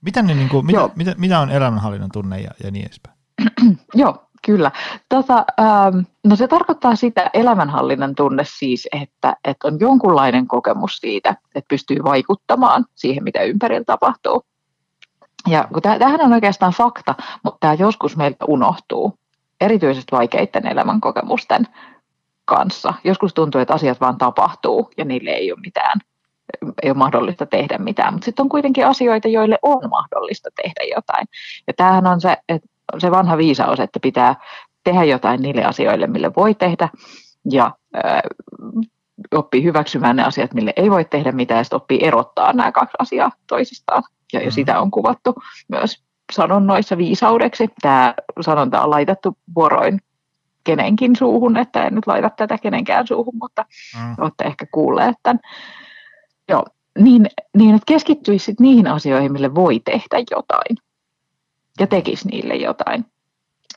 S2: Mitä, ne, niin kuin, mitä, mitä, mitä on elämänhallinnan tunne ja, ja niin edespäin? (clears throat)
S3: Joo, kyllä. Tota, ähm, no se tarkoittaa sitä elämänhallinnan tunne siis, että, että on jonkunlainen kokemus siitä, että pystyy vaikuttamaan siihen, mitä ympärillä tapahtuu. Ja kun tämähän on oikeastaan fakta, mutta tämä joskus meiltä unohtuu, erityisesti vaikeiden elämänkokemusten kanssa. Joskus tuntuu, että asiat vaan tapahtuu ja niille ei ole mitään, ei ole mahdollista tehdä mitään, mutta sitten on kuitenkin asioita, joille on mahdollista tehdä jotain. Ja tämähän on se, että se vanha viisaus, että pitää tehdä jotain niille asioille, mille voi tehdä ja äh, oppii hyväksymään ne asiat, mille ei voi tehdä mitään, ja sitten oppii erottaa nämä kaksi asiaa toisistaan. Ja, ja mm. sitä on kuvattu myös sanonnoissa viisaudeksi. Tämä sanonta on laitettu vuoroin kenenkin suuhun, että en nyt laita tätä kenenkään suuhun, mutta mm. olette ehkä kuulleet tämän. Joo, niin, niin että keskittyisi niihin asioihin, mille voi tehdä jotain ja tekisi niille jotain,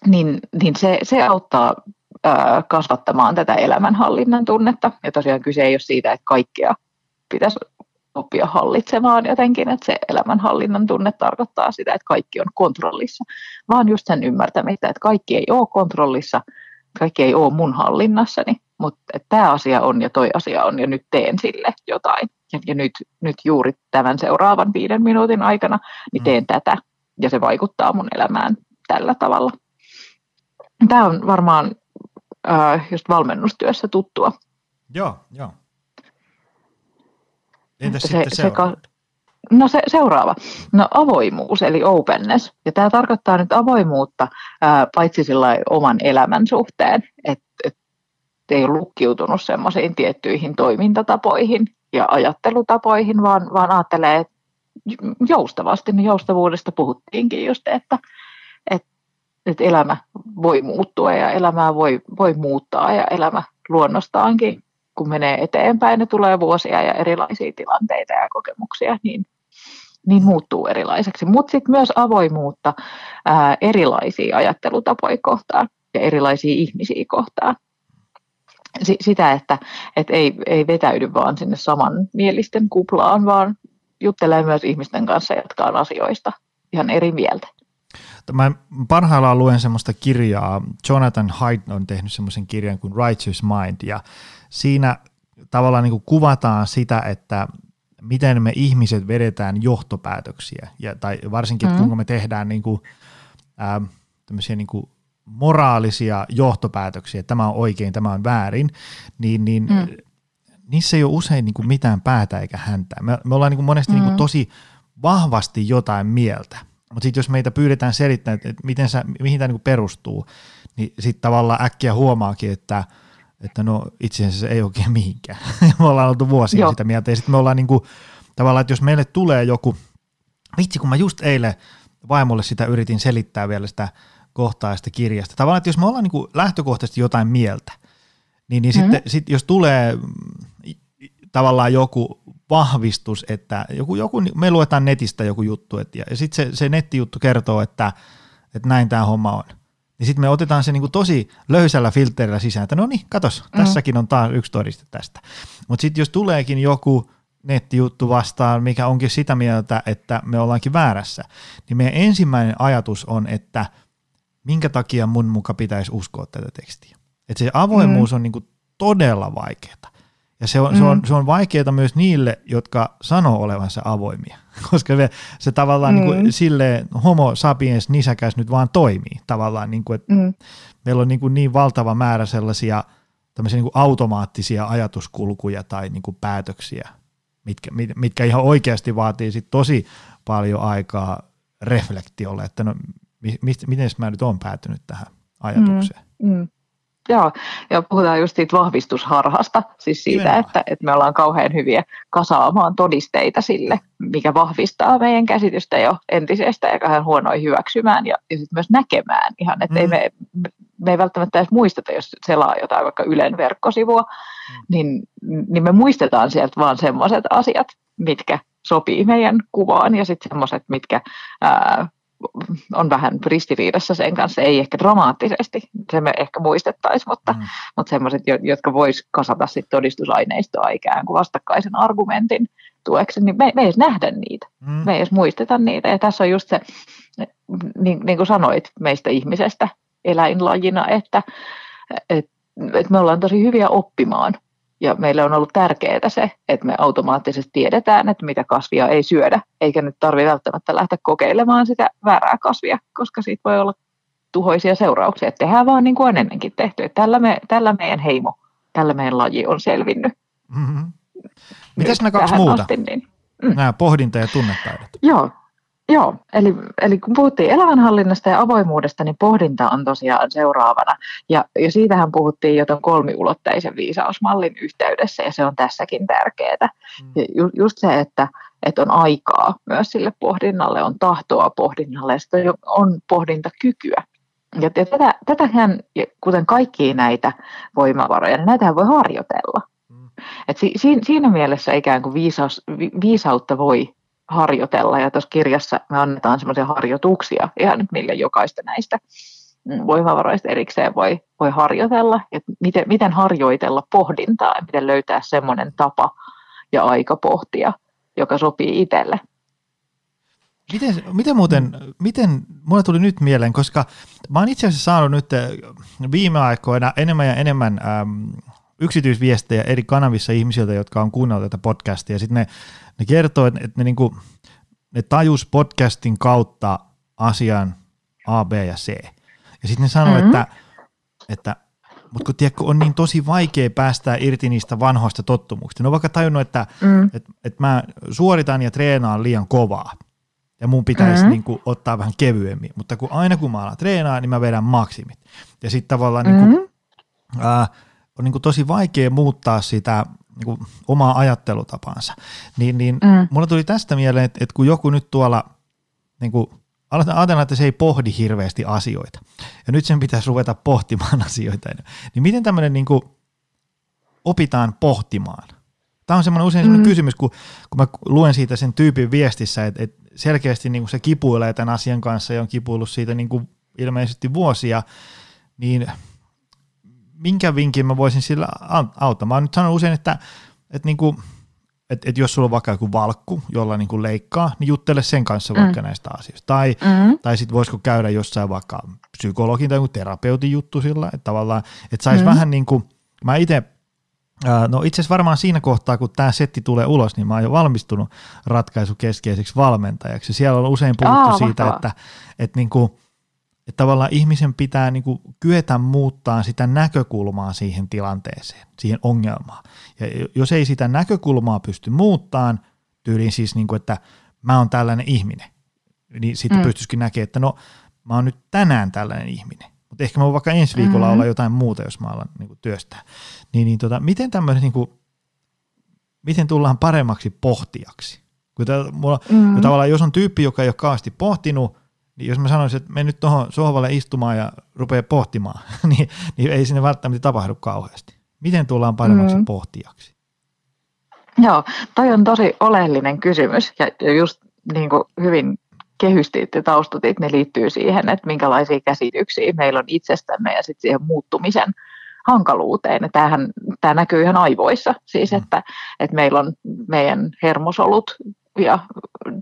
S3: niin, niin se, se auttaa ää, kasvattamaan tätä elämänhallinnan tunnetta. Ja tosiaan kyse ei ole siitä, että kaikkea pitäisi oppia hallitsemaan jotenkin, että se elämänhallinnan tunne tarkoittaa sitä, että kaikki on kontrollissa, vaan just sen ymmärtämistä, että kaikki ei ole kontrollissa, kaikki ei ole mun hallinnassani, mutta tämä asia on ja toi asia on ja nyt teen sille jotain. Ja, ja nyt, nyt juuri tämän seuraavan viiden minuutin aikana niin teen mm. tätä ja se vaikuttaa mun elämään tällä tavalla. Tämä on varmaan äh, just valmennustyössä tuttua.
S2: Joo, joo. Entäs se, sitten seuraava?
S3: No se, seuraava. No avoimuus eli openness. Ja tämä tarkoittaa nyt avoimuutta ää, paitsi sillä oman elämän suhteen, että et ei ole lukkiutunut semmoisiin tiettyihin toimintatapoihin ja ajattelutapoihin, vaan, vaan ajattelee, että joustavasti, niin joustavuudesta puhuttiinkin just, että, että, että elämä voi muuttua ja elämää voi, voi muuttaa ja elämä luonnostaankin kun menee eteenpäin, ne tulee vuosia ja erilaisia tilanteita ja kokemuksia, niin, niin muuttuu erilaiseksi. Mutta sitten myös avoimuutta ää, erilaisia ajattelutapoja kohtaan ja erilaisia ihmisiä kohtaan. S- sitä, että et ei, ei vetäydy vaan sinne samanmielisten kuplaan, vaan juttelee myös ihmisten kanssa, jotka on asioista ihan eri mieltä.
S2: Mä parhaillaan luen semmoista kirjaa. Jonathan Haidt on tehnyt semmoisen kirjan kuin Righteous Mind, ja siinä tavallaan niin kuin kuvataan sitä, että miten me ihmiset vedetään johtopäätöksiä, ja, tai varsinkin, mm. kuinka me tehdään niin kuin, ää, niin kuin moraalisia johtopäätöksiä, että tämä on oikein, tämä on väärin, niin, niin mm. niissä ei ole usein niin kuin mitään päätä eikä häntä. Me, me ollaan niin kuin monesti mm. niin kuin tosi vahvasti jotain mieltä, mutta sitten jos meitä pyydetään selittämään, että, että miten sä, mihin tämä niin perustuu, niin sitten tavallaan äkkiä huomaakin, että, että no itse asiassa se ei oikein mihinkään. (laughs) me ollaan oltu vuosia Joo. sitä mieltä ja sitten me ollaan niin kuin, tavallaan, että jos meille tulee joku, vitsi kun mä just eilen vaimolle sitä yritin selittää vielä sitä kohtaa sitä kirjasta. Tavallaan, että jos me ollaan niin kuin lähtökohtaisesti jotain mieltä, niin, niin mm-hmm. sitten sit jos tulee tavallaan joku vahvistus, että joku, joku, me luetaan netistä joku juttu, et, ja, ja sitten se, se nettijuttu kertoo, että, että näin tämä homma on. Niin sitten me otetaan se niinku tosi löysällä filterillä sisään, että no niin, katos, mm. tässäkin on taas yksi todiste tästä. Mutta sitten jos tuleekin joku nettijuttu vastaan, mikä onkin sitä mieltä, että me ollaankin väärässä, niin meidän ensimmäinen ajatus on, että minkä takia mun muka pitäisi uskoa tätä tekstiä. Että se avoimuus mm. on niinku todella vaikeaa. Ja se on, mm. se, on, se on vaikeaa myös niille, jotka sanoo olevansa avoimia, (laughs) koska se, se tavallaan mm. niin kuin, silleen homo sapiens nisäkäs nyt vaan toimii tavallaan, niin kuin, että mm. meillä on niin, kuin niin valtava määrä sellaisia tämmöisiä niin kuin automaattisia ajatuskulkuja tai niin kuin päätöksiä, mitkä, mitkä ihan oikeasti vaatii sit tosi paljon aikaa reflektiolle, että no, miten mä nyt olen päätynyt tähän ajatukseen. Mm. Mm.
S3: Joo, ja puhutaan just siitä vahvistusharhasta, siis siitä, että, että me ollaan kauhean hyviä kasaamaan todisteita sille, mikä vahvistaa meidän käsitystä jo entisestä ja kauhean huonoin hyväksymään ja, ja sitten myös näkemään ihan, että mm. ei me, me ei välttämättä edes muisteta, jos selaa jotain vaikka Ylen verkkosivua, mm. niin, niin me muistetaan sieltä vaan semmoiset asiat, mitkä sopii meidän kuvaan ja sitten semmoiset, mitkä ää, on vähän ristiriidassa sen kanssa, ei ehkä dramaattisesti, se me ehkä muistettaisiin, mutta, mm. mutta semmoiset, jotka vois kasata sit todistusaineistoa ikään kuin vastakkaisen argumentin tueksi, niin me, me ei edes nähdä niitä, mm. me ei edes muisteta niitä. Ja tässä on just se, niin, niin kuin sanoit meistä ihmisestä eläinlajina, että, että, että me ollaan tosi hyviä oppimaan ja meille on ollut tärkeää se, että me automaattisesti tiedetään, että mitä kasvia ei syödä, eikä nyt tarvitse välttämättä lähteä kokeilemaan sitä väärää kasvia, koska siitä voi olla tuhoisia seurauksia. Että tehdään vaan niin kuin on ennenkin tehty. Että tällä, me, tällä meidän heimo, tällä meidän laji on selvinnyt.
S2: Mm-hmm. Mitäs nämä kaksi muuta? Asti, niin, mm. Nämä pohdinta- ja tunnetaidot.
S3: Joo, Joo, eli, eli kun puhuttiin elämänhallinnasta ja avoimuudesta, niin pohdinta on tosiaan seuraavana. Ja, ja siitähän puhuttiin jo tuon kolmiulotteisen viisausmallin yhteydessä, ja se on tässäkin tärkeää. Mm. Ju, just se, että, että on aikaa myös sille pohdinnalle, on tahtoa pohdinnalle, ja sitten on pohdintakykyä. Ja tätä, tätähän, kuten kaikkia näitä voimavaroja, niin näitähän voi harjoitella. Mm. Et si, siinä mielessä ikään kuin viisaus, viisautta voi harjoitella. Ja tuossa kirjassa me annetaan semmoisia harjoituksia ihan, millä jokaista näistä voimavaroista erikseen voi, voi harjoitella. Että miten, miten harjoitella pohdintaa ja miten löytää semmoinen tapa ja aika pohtia, joka sopii itselle.
S2: Miten, miten muuten, miten, mulle tuli nyt mieleen, koska mä oon itse asiassa saanut nyt viime aikoina enemmän ja enemmän äm, yksityisviestejä eri kanavissa ihmisiltä, jotka on kuunnellut tätä podcastia, ja sitten ne ne kertoo, että ne, niinku, ne tajus podcastin kautta asian A, B ja C. Ja sitten ne sanoo, mm-hmm. että, että mutta kun tiedätkö, on niin tosi vaikea päästää irti niistä vanhoista tottumuksista. Ne on vaikka tajunnut, että mm. et, et mä suoritan ja treenaan liian kovaa. Ja mun pitäisi mm-hmm. niin kuin, ottaa vähän kevyemmin. Mutta kun aina kun mä alan treenaa, niin mä vedän maksimit. Ja sitten tavallaan mm-hmm. niin kuin, ää, on niin kuin tosi vaikea muuttaa sitä niin kuin omaa ajattelutapansa. Niin, niin mm. mulla tuli tästä mieleen, että, että kun joku nyt tuolla niin kuin, ajatellaan, että se ei pohdi hirveästi asioita, ja nyt sen pitäisi ruveta pohtimaan (laughs) asioita, niin miten tämmöinen niin kuin, opitaan pohtimaan? Tämä on semmoinen usein semmoinen mm. kysymys, kun, kun mä luen siitä sen tyypin viestissä, että, että selkeästi niin kuin se kipuilee tämän asian kanssa ja on kipuillut siitä niin kuin ilmeisesti vuosia, niin minkä vinkin mä voisin sillä auttaa? Mä oon nyt sanonut usein, että, että, niin kuin, että, että jos sulla on vaikka joku valkku, jolla niin kuin leikkaa, niin juttele sen kanssa mm. vaikka näistä asioista. Tai, mm. tai sitten voisiko käydä jossain vaikka psykologin tai terapeutin juttu sillä, että tavallaan, että saisi mm. vähän niin kuin, mä itse No itse asiassa varmaan siinä kohtaa, kun tämä setti tulee ulos, niin mä oon jo valmistunut ratkaisukeskeiseksi valmentajaksi. Siellä on usein puhuttu Aa, siitä, että, että niin kuin, että tavallaan ihmisen pitää niin kuin kyetä muuttaa sitä näkökulmaa siihen tilanteeseen, siihen ongelmaan. Ja jos ei sitä näkökulmaa pysty muuttamaan, tyyliin siis, niin kuin, että mä oon tällainen ihminen, niin sitten mm. pystyisikin näkemään, että no mä oon nyt tänään tällainen ihminen, mutta ehkä mä voin vaikka ensi viikolla mm-hmm. olla jotain muuta, jos mä alan niin kuin työstää. Niin, niin tota, miten tämmöinen, niin kuin, miten tullaan paremmaksi pohtijaksi? Kun tää, mulla, mm-hmm. tavallaan, jos on tyyppi, joka ei ole kauheasti pohtinut, niin jos mä sanoisin, että me nyt tuohon sohvalle istumaan ja rupeaa pohtimaan, (laughs) niin, niin ei sinne välttämättä tapahdu kauheasti. Miten tullaan paremmaksi mm. pohtijaksi?
S3: Joo, toi on tosi oleellinen kysymys ja just niin kuin hyvin kehystit ja taustutit, ne liittyy siihen, että minkälaisia käsityksiä meillä on itsestämme ja sitten siihen muuttumisen hankaluuteen. Ja tämähän, tämä näkyy ihan aivoissa, siis mm. että, että meillä on meidän hermosolut ja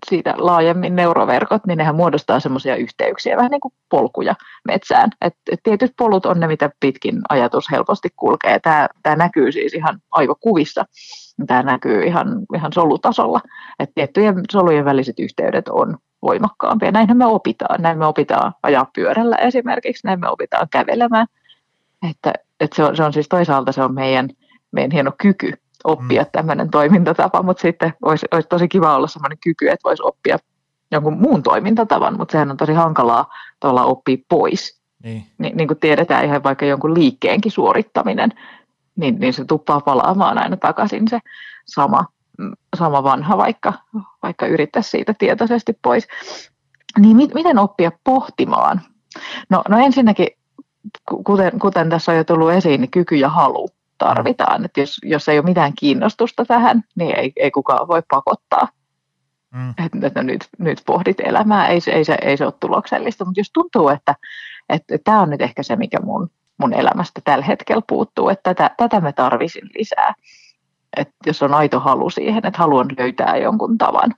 S3: siitä laajemmin neuroverkot, niin nehän muodostaa semmoisia yhteyksiä, vähän niin kuin polkuja metsään. Et, et tietyt polut on ne, mitä pitkin ajatus helposti kulkee. Tämä, näkyy siis ihan aivokuvissa. Tämä näkyy ihan, ihan solutasolla. Et tiettyjen solujen väliset yhteydet on voimakkaampia. Näinhän me opitaan. Näin me opitaan ajaa pyörällä esimerkiksi, näin me opitaan kävelemään. Että, että se, on, se on siis toisaalta se on meidän, meidän hieno kyky oppia mm. tämmöinen toimintatapa, mutta sitten olisi, olisi tosi kiva olla sellainen kyky, että voisi oppia jonkun muun toimintatavan, mutta sehän on tosi hankalaa tuolla oppia pois. Niin. Ni, niin kuin tiedetään ihan vaikka jonkun liikkeenkin suorittaminen, niin, niin se tuppaa palaamaan aina takaisin se sama, sama vanha, vaikka, vaikka yrittäisi siitä tietoisesti pois. Niin mit, miten oppia pohtimaan? No, no ensinnäkin, kuten, kuten tässä on jo tullut esiin, niin kyky ja halu tarvitaan. Että jos, jos ei ole mitään kiinnostusta tähän, niin ei, ei kukaan voi pakottaa. Mm. Että, että nyt, nyt pohdit elämää, ei, ei, se, ei se ole tuloksellista. Mutta jos tuntuu, että, tämä on nyt ehkä se, mikä mun, mun elämästä tällä hetkellä puuttuu, että tätä, tätä mä tarvisin lisää. Että jos on aito halu siihen, että haluan löytää jonkun tavan,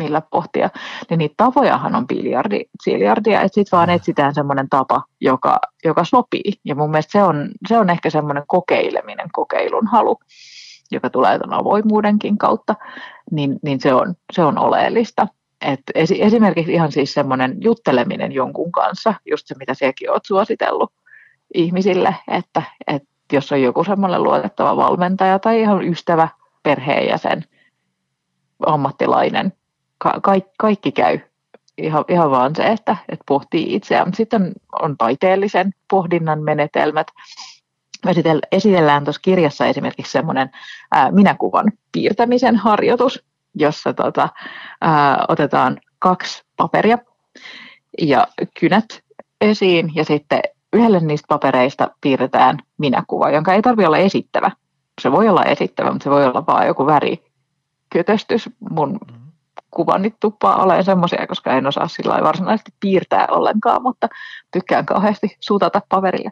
S3: millä pohtia, niin niitä tavojahan on biljardi, biljardia, että sitten vaan etsitään semmoinen tapa, joka, joka sopii. Ja mun mielestä se on, se on ehkä semmoinen kokeileminen, kokeilun halu, joka tulee tuon avoimuudenkin kautta, niin, niin se, on, se on oleellista. Et esimerkiksi ihan siis semmoinen jutteleminen jonkun kanssa, just se mitä sinäkin olet suositellut ihmisille, että, että jos on joku semmoinen luotettava valmentaja tai ihan ystävä, perheenjäsen, ammattilainen, ka- kaikki, kaikki käy. Ihan, ihan vaan se, että, että pohtii itseään. Sitten on taiteellisen pohdinnan menetelmät. Me esitellään tuossa kirjassa esimerkiksi semmoinen minäkuvan piirtämisen harjoitus, jossa tota, ää, otetaan kaksi paperia ja kynät esiin ja sitten yhdelle niistä papereista piirretään minäkuva, jonka ei tarvitse olla esittävä. Se voi olla esittävä, mutta se voi olla vain joku värikötöstys. Mun kuvannit tuppaa olemaan semmoisia, koska en osaa sillä varsinaisesti piirtää ollenkaan, mutta tykkään kauheasti suutata paperille.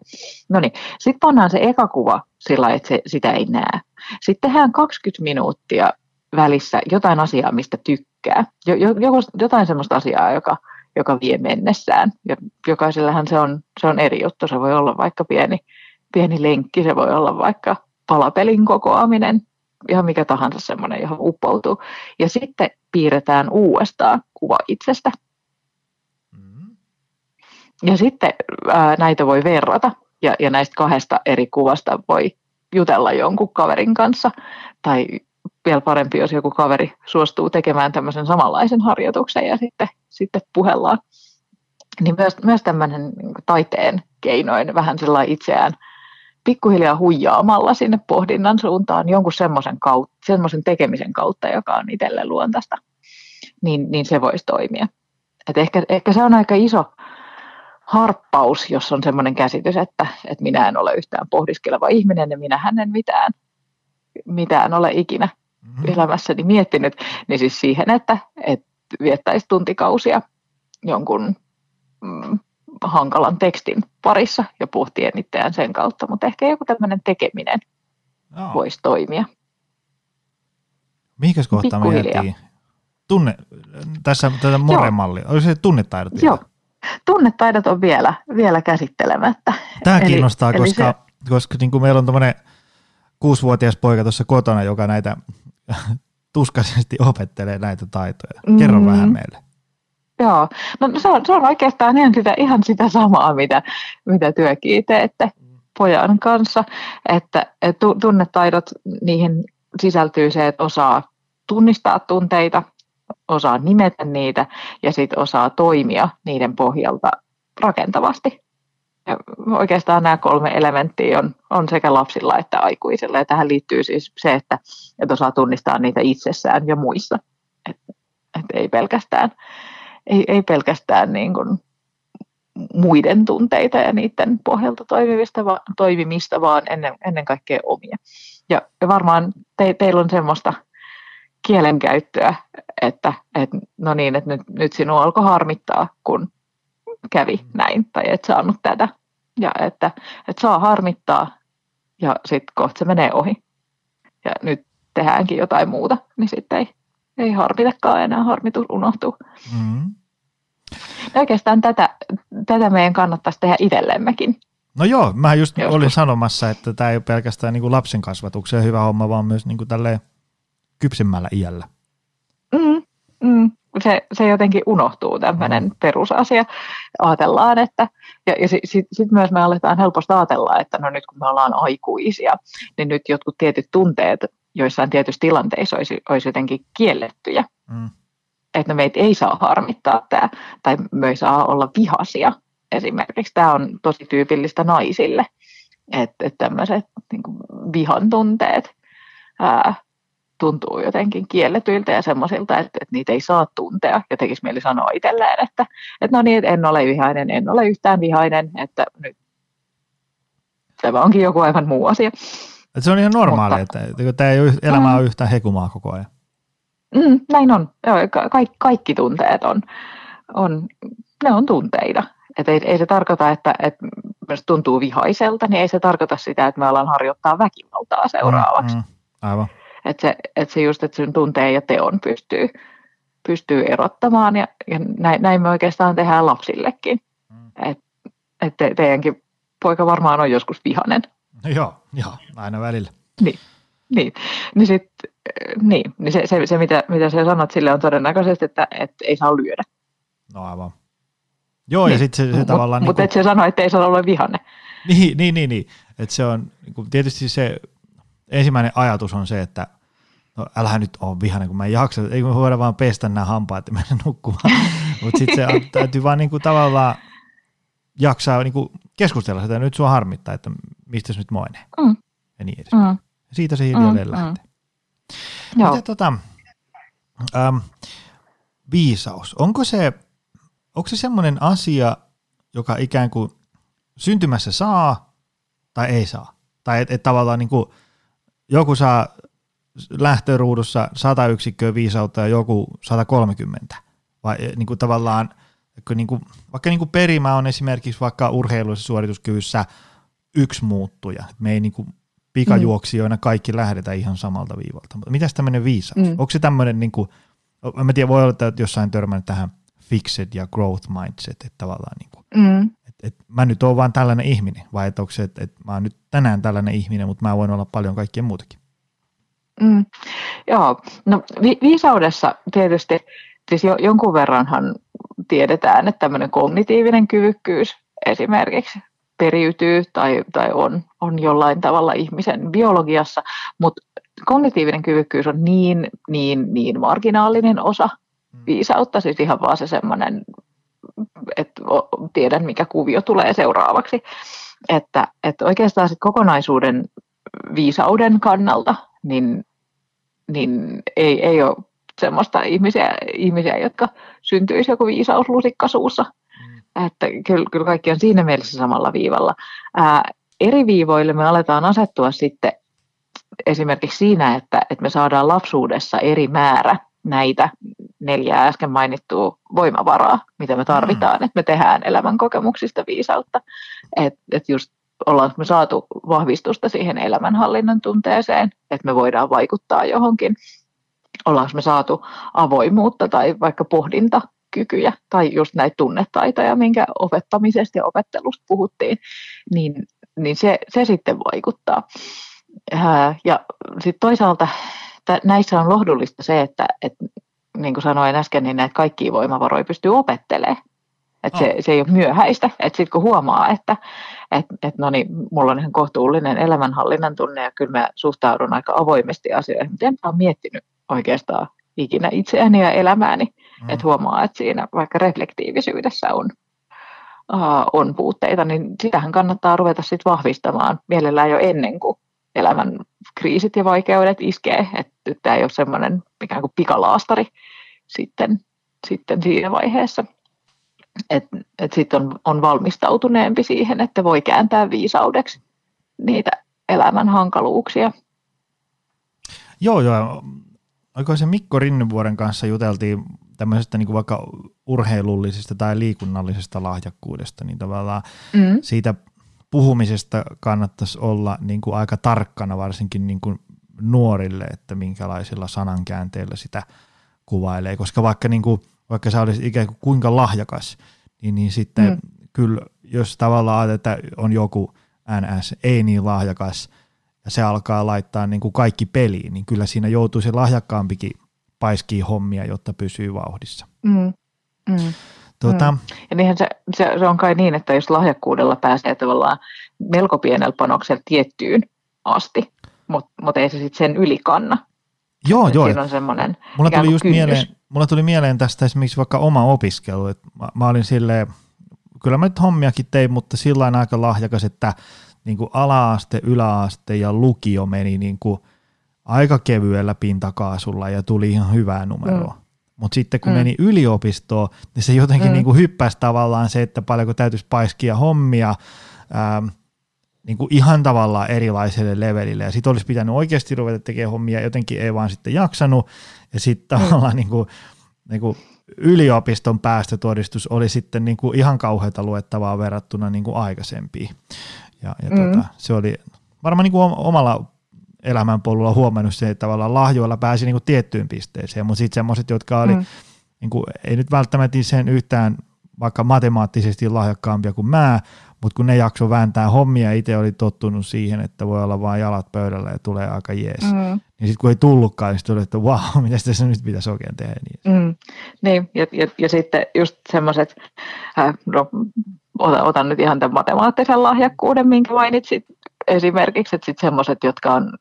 S3: No niin, sitten pannaan se eka kuva sillä että se, sitä ei näe. Sitten tehdään 20 minuuttia välissä jotain asiaa, mistä tykkää. Jo, jo, jotain semmoista asiaa, joka, joka vie mennessään. Ja jokaisellähän se on, se on eri juttu. Se voi olla vaikka pieni, pieni lenkki, se voi olla vaikka palapelin kokoaminen, ihan mikä tahansa semmoinen, johon uppoutuu. Ja sitten piirretään uudestaan kuva itsestä. Mm. Ja sitten ää, näitä voi verrata, ja, ja näistä kahdesta eri kuvasta voi jutella jonkun kaverin kanssa, tai vielä parempi, jos joku kaveri suostuu tekemään tämmöisen samanlaisen harjoituksen ja sitten, sitten puhellaan. Niin myös, myös tämmöinen niin taiteen keinoin vähän sellainen itseään pikkuhiljaa huijaamalla sinne pohdinnan suuntaan jonkun semmoisen, kautta, semmoisen tekemisen kautta, joka on itselle luontaista, niin, niin se voisi toimia. Et ehkä, ehkä se on aika iso harppaus, jos on semmoinen käsitys, että, että minä en ole yhtään pohdiskeleva ihminen ja minä en mitään, mitään ole ikinä mm-hmm. elämässäni miettinyt, niin siis siihen, että, että viettäisi tuntikausia jonkun mm, hankalan tekstin parissa ja pohtien itseään sen kautta, mutta ehkä joku tämmöinen tekeminen no. voisi toimia.
S2: Mihinkäs kohtaan me jäätiin? Tunne, tässä tätä More-malli, oli se tunnetaidot vielä? Joo,
S3: tunnetaidot on vielä, vielä käsittelemättä.
S2: Tämä eli, kiinnostaa, eli koska, se... koska niin kuin meillä on tämmöinen kuusivuotias poika tuossa kotona, joka näitä (laughs) tuskaisesti opettelee näitä taitoja. Kerro mm. vähän meille.
S3: Joo, no se on, se on oikeastaan ihan sitä, ihan sitä samaa, mitä, mitä työkin teette pojan kanssa, että, että tunnetaidot, niihin sisältyy se, että osaa tunnistaa tunteita, osaa nimetä niitä ja sitten osaa toimia niiden pohjalta rakentavasti. Ja oikeastaan nämä kolme elementtiä on, on sekä lapsilla että aikuisilla. Ja tähän liittyy siis se, että, että osaa tunnistaa niitä itsessään ja muissa. Että et ei pelkästään ei, ei pelkästään niin kuin muiden tunteita ja niiden pohjalta toimimista, va, toimimista vaan ennen, ennen kaikkea omia. Ja, ja varmaan te, teillä on semmoista kielenkäyttöä, että, että no niin, että nyt, nyt sinua alkoi harmittaa, kun kävi näin tai et saanut tätä. Ja että, että saa harmittaa ja sitten kohta se menee ohi. Ja nyt tehdäänkin jotain muuta, niin sitten ei, ei harmitakaan enää, harmitus unohtuu.
S2: Mm.
S3: Oikeastaan tätä, tätä meidän kannattaisi tehdä itsellemmekin.
S2: No joo, mä just
S3: Joskus.
S2: olin sanomassa, että tämä ei ole pelkästään niin kuin lapsen kasvatuksen hyvä homma, vaan myös niin kuin tälleen kypsemmällä iällä.
S3: Mm, mm. Se, se jotenkin unohtuu, tämmöinen mm. perusasia. Ajatellaan, että, ja, ja sitten sit, sit myös me aletaan helposti ajatella, että no nyt kun me ollaan aikuisia, niin nyt jotkut tietyt tunteet joissain tietyissä tilanteissa olisi, olisi jotenkin kiellettyjä.
S2: Mm.
S3: Että meitä ei saa harmittaa tämä, tai me ei saa olla vihasia esimerkiksi. Tämä on tosi tyypillistä naisille, että, että tämmöiset niin vihan tunteet ää, tuntuu jotenkin kielletyiltä ja semmoisilta, että, että niitä ei saa tuntea. Ja tekisi mieli sanoa itselleen, että, että no niin, en ole vihainen, en ole yhtään vihainen, että nyt tämä onkin joku aivan muu asia.
S2: Et se on ihan normaali,
S3: Mutta-
S2: että, että tämä ei ole, elämä on yhtään hekumaa koko ajan.
S3: Mm, näin on. Joo, ka- kaikki, kaikki tunteet on, on, ne on tunteita. Et ei, ei se tarkoita, että, että jos tuntuu vihaiselta, niin ei se tarkoita sitä, että me ollaan harjoittaa väkivaltaa seuraavaksi.
S2: Mm, mm, aivan.
S3: Että se, et se just, että sen tunteen ja teon pystyy, pystyy erottamaan ja, ja näin, näin me oikeastaan tehdään lapsillekin.
S2: Mm.
S3: Että et te, teidänkin poika varmaan on joskus vihainen.
S2: No joo, joo, aina välillä.
S3: Niin, niin, sit, niin, niin se, se, se mitä, mitä sä sanot sille on todennäköisesti, että, että ei saa lyödä.
S2: No aivan. Joo, ja
S3: Niin.
S2: sitten se, se
S3: Mut-
S2: tavallaan...
S3: Mutta
S2: niinku-
S3: et se sano, että ei saa olla vihanne.
S2: Niin, niin, niin, niin. että se on, niin kuin, tietysti se ensimmäinen ajatus on se, että no älä nyt ole vihainen, kun mä en jaksa, ei kun voida vaan pestä nämä hampaat ja mennä nukkumaan. (laughs) Mutta sitten se täytyy vaan niin kuin, tavallaan jaksaa niin kuin, keskustella sitä, nyt sua harmittaa, että mistä nyt moinen
S3: Mm.
S2: ja niin edes. Mm.
S3: Mm.
S2: Siitä se hiljalleen
S3: Mm,
S2: lähtee.
S3: mm.
S2: Miten tota, äm, viisaus, onko se, onko se semmoinen asia, joka ikään kuin syntymässä saa tai ei saa? Tai että et tavallaan niin kuin joku saa lähtöruudussa 100 yksikköä viisautta ja joku 130. Vai niin kuin tavallaan, kun niin kuin, vaikka niin kuin perimä on esimerkiksi vaikka urheiluissa suorituskyvyssä yksi muuttuja. Me ei niin kuin pikajuoksijoina kaikki lähdetä ihan samalta viivalta. Mutta mitäs tämmöinen viisaus? Mm.
S3: Mm.
S2: Onko se tämmöinen, niin kuin, en mä tiedä, voi olla, että jossain törmännyt tähän fixed ja growth mindset, että tavallaan niin kuin,
S3: Mm.
S2: et, et mä nyt oon vaan tällainen ihminen, vai että onko se, että et mä oon nyt tänään tällainen ihminen, mutta mä voin olla paljon kaikkien muutakin.
S3: Mm. Joo, no vi- viisaudessa tietysti siis jo, jonkun verranhan tiedetään, että tämmöinen kognitiivinen kyvykkyys esimerkiksi periytyy tai, tai on, on jollain tavalla ihmisen biologiassa, mutta kognitiivinen kyvykkyys on niin, niin, niin marginaalinen osa viisautta, siis ihan vaan se semmoinen, että tiedän mikä kuvio tulee seuraavaksi, että, että oikeastaan sit kokonaisuuden viisauden kannalta, niin, niin ei, ei ole semmoista ihmisiä, ihmisiä, jotka syntyisi joku viisauslusikka suussa. Että kyllä, kyllä kaikki on siinä mielessä samalla viivalla. Ää, eri viivoille me aletaan asettua sitten esimerkiksi siinä, että, että me saadaan lapsuudessa eri määrä näitä neljää äsken mainittua voimavaraa, mitä me tarvitaan, mm. että me tehdään elämän kokemuksista viisautta. Että et just ollaan me saatu vahvistusta siihen elämänhallinnan tunteeseen, että me voidaan vaikuttaa johonkin. Ollaanko me saatu avoimuutta tai vaikka pohdintakykyjä tai just näitä tunnetaitoja, minkä opettamisesta ja opettelusta puhuttiin, niin, niin se, se sitten vaikuttaa. Ää, Ja sitten toisaalta näissä on lohdullista se, että, että niin kuin sanoin äsken, niin näitä kaikkia voimavaroja pystyy opettelemaan. Että se, se ei ole myöhäistä. Että sitten kun huomaa, että et, et no niin, mulla on ihan kohtuullinen elämänhallinnan tunne ja kyllä mä suhtaudun aika avoimesti asioihin, mutta en mä ole miettinyt oikeastaan ikinä itseäni ja elämääni. Mm. Että huomaa, että siinä vaikka reflektiivisyydessä on, uh, on puutteita, niin sitähän kannattaa ruveta sitten vahvistamaan mielellään jo ennen kuin elämän kriisit ja vaikeudet iskee. Että tämä ei ole semmoinen ikään kuin pikalaastari sitten, sitten siinä vaiheessa. Että et sitten on, on valmistautuneempi siihen, että voi kääntää viisaudeksi niitä elämän hankaluuksia.
S2: Joo, joo. Oliko se Mikko Rinnevuoren kanssa juteltiin tämmöisestä niin kuin vaikka urheilullisesta tai liikunnallisesta lahjakkuudesta, niin tavallaan
S3: Mm.
S2: siitä puhumisesta kannattaisi olla niin kuin aika tarkkana varsinkin niin kuin nuorille, että minkälaisilla sanankäänteillä sitä kuvailee, koska vaikka, niin kuin, vaikka sä olisit ikään kuin kuinka lahjakas, niin, niin sitten mm. kyllä, jos tavallaan että on joku NS ei niin lahjakas, ja se alkaa laittaa niin kuin kaikki peliin, niin kyllä siinä joutuu se lahjakkaampikin paiskii hommia, jotta pysyy vauhdissa.
S3: Mm. Mm. Tuota, mm. Ja niinhän se, se, se on kai niin, että jos lahjakkuudella pääsee tavallaan melko pienellä panoksella tiettyyn asti, mutta mut ei se sitten sen ylikanna.
S2: Joo, joo.
S3: Siinä on semmoinen
S2: mulla tuli just mieleen, mulla tuli mieleen tästä esimerkiksi vaikka oma opiskelu. Että mä, mä olin silleen, kyllä mä nyt hommiakin tein, mutta sillä aika lahjakas, että niin kuin ala-aste, yläaste ja lukio meni niin kuin aika kevyellä pintakaasulla ja tuli ihan hyvää numeroa. Mm. Mutta sitten kun mm. meni yliopistoon, niin se jotenkin mm. niin kuin hyppäsi tavallaan se, että paljonko täytyisi paiskia hommia ähm, niin kuin ihan tavallaan erilaiselle levelille. Ja sitten olisi pitänyt oikeasti ruveta tekemään hommia, jotenkin ei vaan sitten jaksanut. Ja sitten mm. tavallaan niin kuin, niin kuin yliopiston päästötodistus oli sitten niin kuin ihan kauheata luettavaa verrattuna niin kuin aikaisempiin. Ja, ja mm. tota, se oli varmaan niin kuin omalla elämänpolulla huomannut se, että tavallaan lahjoilla pääsi niin kuin tiettyyn pisteeseen, mutta sitten semmoiset, jotka oli, mm. niin kuin, ei nyt välttämättä sen yhtään vaikka matemaattisesti lahjakkaampia kuin mä, mutta kun ne jakso vääntää hommia, itse oli tottunut siihen, että voi olla vain jalat pöydällä ja tulee aika jees. Mm. Niin sitten kun ei tullutkaan, niin tuli, että vau, (laughs) wow, mitä tässä nyt pitäisi oikein tehdä.
S3: Niin, mm. niin ja, ja, ja, sitten just semmoiset, äh, no, otan, otan nyt ihan tämän matemaattisen lahjakkuuden, minkä mainitsit esimerkiksi, että sitten semmoiset, jotka on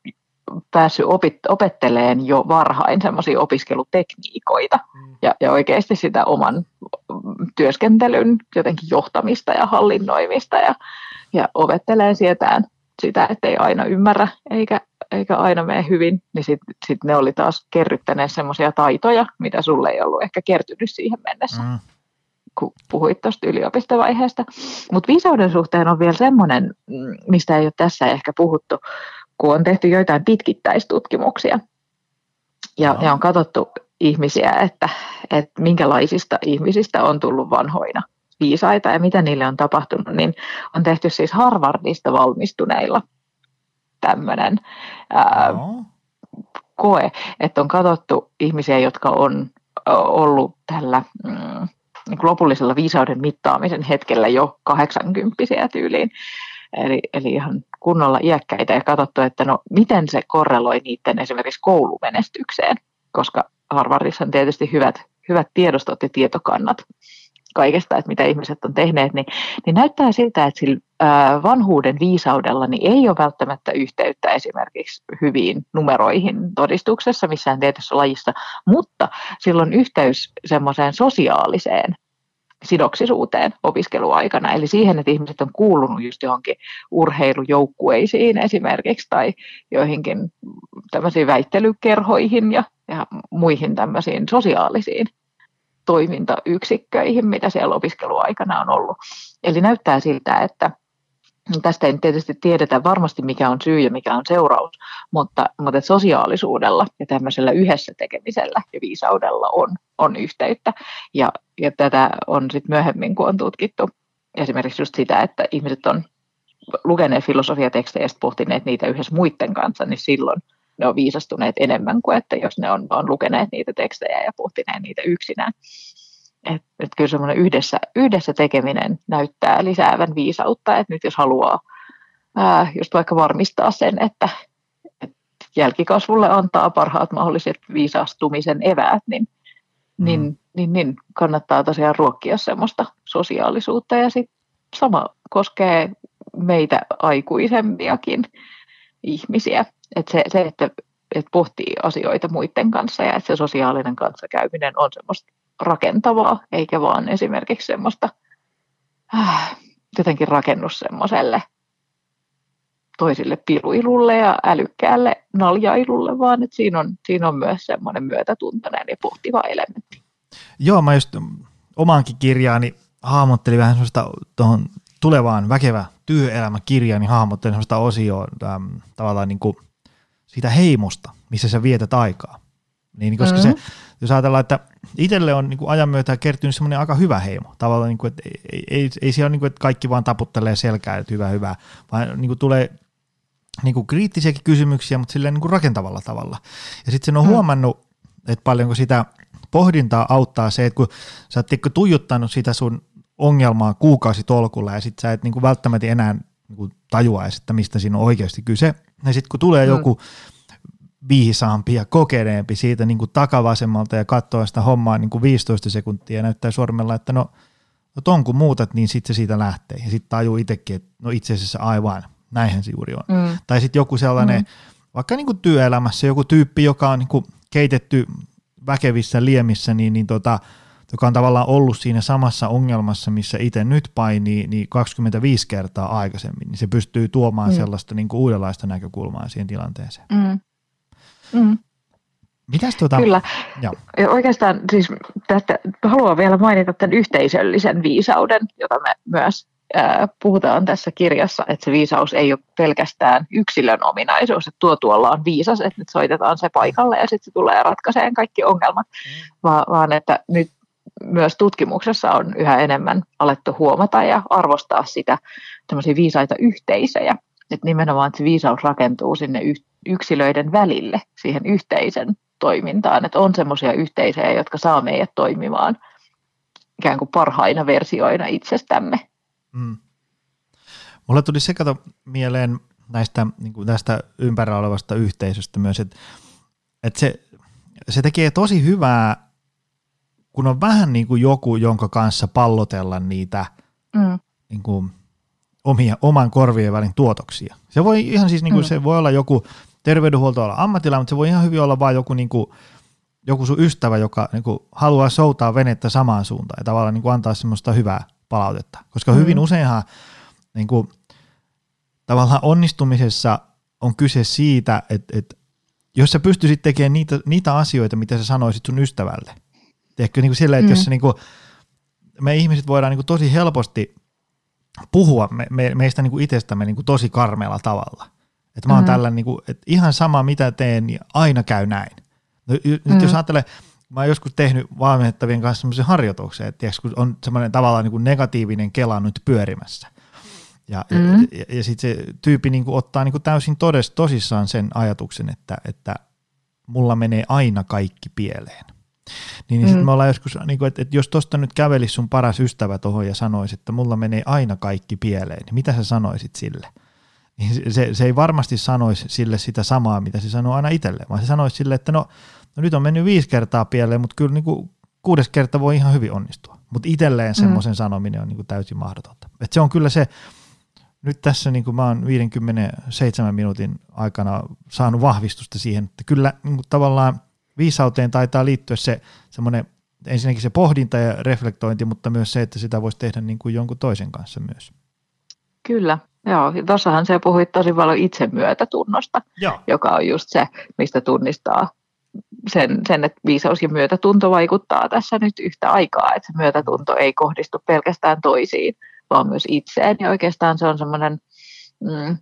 S3: päässyt opit, opetteleen jo varhain semmoisia opiskelutekniikoita mm. ja, ja oikeasti sitä oman työskentelyn jotenkin johtamista ja hallinnoimista ja, ja opettelee sietään sitä, ettei aina ymmärrä eikä, eikä aina mene hyvin, niin sitten sit ne oli taas kerryttäneet semmoisia taitoja, mitä sulle ei ollut ehkä kertynyt siihen mennessä. Mm kun puhuit tuosta yliopistovaiheesta. Mutta viisauden suhteen on vielä semmoinen, mm, mistä ei ole tässä ehkä puhuttu, kun on tehty joitain pitkittäistutkimuksia. Ja, no. ja on katsottu ihmisiä, että, että minkälaisista ihmisistä on tullut vanhoina viisaita ja mitä niille on tapahtunut, niin on tehty siis Harvardista valmistuneilla tämmöinen no. koe, että on katsottu ihmisiä, jotka on ollut tällä mm, niin lopullisella viisauden mittaamisen hetkellä jo 80 tyyliin. Eli, eli ihan kunnolla iäkkäitä ja katsottu, että no miten se korreloi niiden esimerkiksi koulumenestykseen, koska Harvardissa on tietysti hyvät, hyvät tiedostot ja tietokannat kaikesta, että mitä ihmiset on tehneet, niin, niin näyttää siltä, että sillä vanhuuden viisaudella niin ei ole välttämättä yhteyttä esimerkiksi hyviin numeroihin todistuksessa missään tietyssä lajissa, mutta sillä on yhteys semmoiseen sosiaaliseen sidoksisuuteen opiskeluaikana, eli siihen, että ihmiset on kuulunut just johonkin urheilujoukkueisiin esimerkiksi tai joihinkin tämmöisiin väittelykerhoihin ja, ja muihin tämmöisiin sosiaalisiin toimintayksikköihin, mitä siellä opiskeluaikana on ollut. Eli näyttää siltä, että tästä ei tietysti tiedetä varmasti mikä on syy ja mikä on seuraus, mutta, mutta sosiaalisuudella ja tämmöisellä yhdessä tekemisellä ja viisaudella on, on yhteyttä. Ja, ja tätä on sitten myöhemmin, kun on tutkittu esimerkiksi just sitä, että ihmiset on lukeneet filosofiatekstejä ja pohtineet niitä yhdessä muiden kanssa, niin silloin ne on viisastuneet enemmän kuin että jos ne on, on lukeneet niitä tekstejä ja pohtineet niitä yksinään. Et, et kyllä semmoinen yhdessä, yhdessä tekeminen näyttää lisäävän viisautta, että nyt jos haluaa ää, just vaikka varmistaa sen, että, että jälkikasvulle antaa parhaat mahdolliset viisastumisen eväät, niin, mm. niin, niin, niin kannattaa tosiaan ruokkia semmoista sosiaalisuutta ja sitten sama koskee meitä aikuisempiakin ihmisiä. Et se, se että, että pohtii asioita muiden kanssa ja että se sosiaalinen kanssakäyminen on semmoista rakentavaa, eikä vaan esimerkiksi semmoista äh, jotenkin rakennus semmoiselle toisille piruilulle ja älykkäälle naljailulle, vaan että siinä on, siinä on myös semmoinen myötätuntoinen ja pohtiva elementti.
S2: Joo, mä just omaankin kirjaani hahmottelin vähän semmoista tuohon tulevaan väkevä työelämäkirjaan, niin hahmottelin semmoista osioa ähm, tavallaan niin kuin siitä heimosta, missä sä vietät aikaa. Niin, koska mm-hmm. se, jos ajatellaan, että itselle on niin kuin ajan myötä kertynyt semmoinen aika hyvä heimo. Tavallaan, niin kuin, että ei, ei, ei siellä ole niin kuin, että kaikki vaan taputtelee selkää, että hyvä, hyvä, vaan niin kuin tulee niin kuin kriittisiäkin kysymyksiä, mutta silleen niin kuin rakentavalla tavalla. Ja sitten sen on mm. huomannut, että paljonko sitä pohdintaa auttaa se, että kun sä oot tuijottanut sitä sun ongelmaa kuukausitolkulla ja sit sä et niin kuin välttämättä enää niin kuin tajua edes, että mistä siinä on oikeasti kyse. Ja sitten kun tulee mm. joku viisaampi ja kokeneempi siitä niin kuin takavasemmalta ja katsoo sitä hommaa niin kuin 15 sekuntia ja näyttää sormella, että no, no ton kun muutat, niin sitten se siitä lähtee. Ja sitten tajuu itsekin, että no itse asiassa aivan, näinhän se juuri on. Mm. Tai sitten joku sellainen, mm. vaikka niin kuin työelämässä joku tyyppi, joka on niin kuin keitetty väkevissä liemissä, niin, niin tota, joka on tavallaan ollut siinä samassa ongelmassa, missä itse nyt painii, niin 25 kertaa aikaisemmin, niin se pystyy tuomaan mm. sellaista niin kuin uudenlaista näkökulmaa siihen tilanteeseen. Mm.
S3: Mm.
S2: Mitäs tuota?
S3: Kyllä. Joo. Ja oikeastaan siis tästä haluan vielä mainita tämän yhteisöllisen viisauden, jota me myös äh, puhutaan tässä kirjassa, että se viisaus ei ole pelkästään yksilön ominaisuus, että tuo tuolla on viisas, että nyt soitetaan se paikalle ja sitten se tulee ratkaiseen kaikki ongelmat, mm. Va- vaan että nyt myös tutkimuksessa on yhä enemmän alettu huomata ja arvostaa sitä tämmöisiä viisaita yhteisöjä, että nimenomaan että se viisaus rakentuu sinne yksilöiden välille, siihen yhteisen toimintaan, että on semmoisia yhteisöjä, jotka saa meidät toimimaan ikään kuin parhaina versioina itsestämme. Mm.
S2: Mulle tuli se kato mieleen näistä, niin kuin tästä ympärillä olevasta yhteisöstä myös, että, että se, se tekee tosi hyvää, kun on vähän niin kuin joku, jonka kanssa pallotella niitä mm. niin kuin omia, oman korvien välin tuotoksia. Se voi ihan siis, niin kuin, mm. se voi olla joku terveydenhuoltoala ammattilainen, mutta se voi ihan hyvin olla vain joku, niin kuin, joku sun ystävä, joka niin kuin, haluaa soutaa venettä samaan suuntaan ja tavallaan niin kuin, antaa semmoista hyvää palautetta. Koska mm. hyvin useinhan niin kuin, tavallaan onnistumisessa on kyse siitä, että, että jos sä pystyisit tekemään niitä, niitä asioita, mitä sä sanoisit sun ystävälle. Ehkä niin kuin sillä, että mm. jos sä, niin kuin, me ihmiset voidaan niin kuin, tosi helposti puhua me, me, meistä niin kuin itsestämme niin kuin tosi karmealla tavalla. Että mä oon mm. tällä, niin kuin, että ihan sama mitä teen, niin aina käy näin. No, nyt mm. jos ajattelee, mä oon joskus tehnyt valmennettavien kanssa semmoisen harjoituksen, että tiiäks, kun on semmoinen tavallaan niin kuin negatiivinen kela nyt pyörimässä. Ja, mm. ja, ja, ja sitten se tyyppi niin kuin ottaa niin kuin täysin todes, tosissaan sen ajatuksen, että, että mulla menee aina kaikki pieleen. Niin, niin mm. me ollaan joskus, niin kuin, että, että jos tuosta nyt kävelisi sun paras ystävä tuohon ja sanoisi, että mulla menee aina kaikki pieleen, niin mitä sä sanoisit sille? Niin se, se ei varmasti sanoisi sille sitä samaa, mitä se sanoo aina itselle, vaan se sanoisi sille, että no, no nyt on mennyt viisi kertaa pieleen, mutta kyllä niin kuin kuudes kerta voi ihan hyvin onnistua. Mutta itselleen mm. semmoisen mm. sanominen on niin kuin täysin mahdotonta. Et se on kyllä se, nyt tässä niin kuin mä oon 57 minuutin aikana saanut vahvistusta siihen, että kyllä niin kuin tavallaan viisauteen taitaa liittyä se semmoinen ensinnäkin se pohdinta ja reflektointi, mutta myös se, että sitä voisi tehdä niin kuin jonkun toisen kanssa myös.
S3: Kyllä, joo. Tuossahan se puhuit tosi paljon itsemyötätunnosta, joo. joka on just se, mistä tunnistaa sen, sen, että viisaus ja myötätunto vaikuttaa tässä nyt yhtä aikaa, että se myötätunto ei kohdistu pelkästään toisiin, vaan myös itseen. Ja oikeastaan se on semmoinen mm,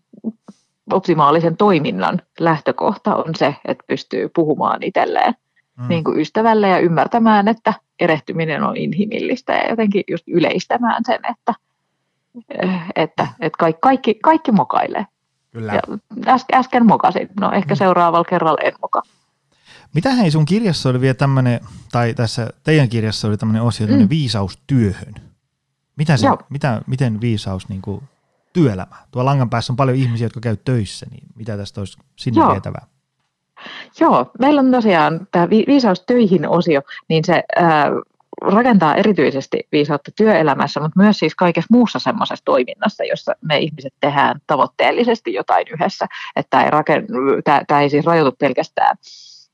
S3: optimaalisen toiminnan lähtökohta on se, että pystyy puhumaan itselleen mm. niin kuin ystävälle ja ymmärtämään, että erehtyminen on inhimillistä ja jotenkin just yleistämään sen, että, että, että kaikki, kaikki, kaikki mokailee. Kyllä. Ja äsken, äsken mokasin, no ehkä mm. seuraavalla kerralla en moka.
S2: Mitä hei sun kirjassa oli vielä tämmöinen, tai tässä teidän kirjassa oli tämmöinen osio, mm. viisaus työhön. Mitä se, mitä, miten viisaus niin kuin työelämä? Tuo langan päässä on paljon ihmisiä, jotka käy töissä, niin mitä tästä olisi sinne Joo. vietävää?
S3: Joo, meillä on tosiaan tämä viisaus töihin osio, niin se ää, rakentaa erityisesti viisautta työelämässä, mutta myös siis kaikessa muussa semmoisessa toiminnassa, jossa me ihmiset tehdään tavoitteellisesti jotain yhdessä. Että tämä ei, raken, tämä, tämä ei siis rajoitu pelkästään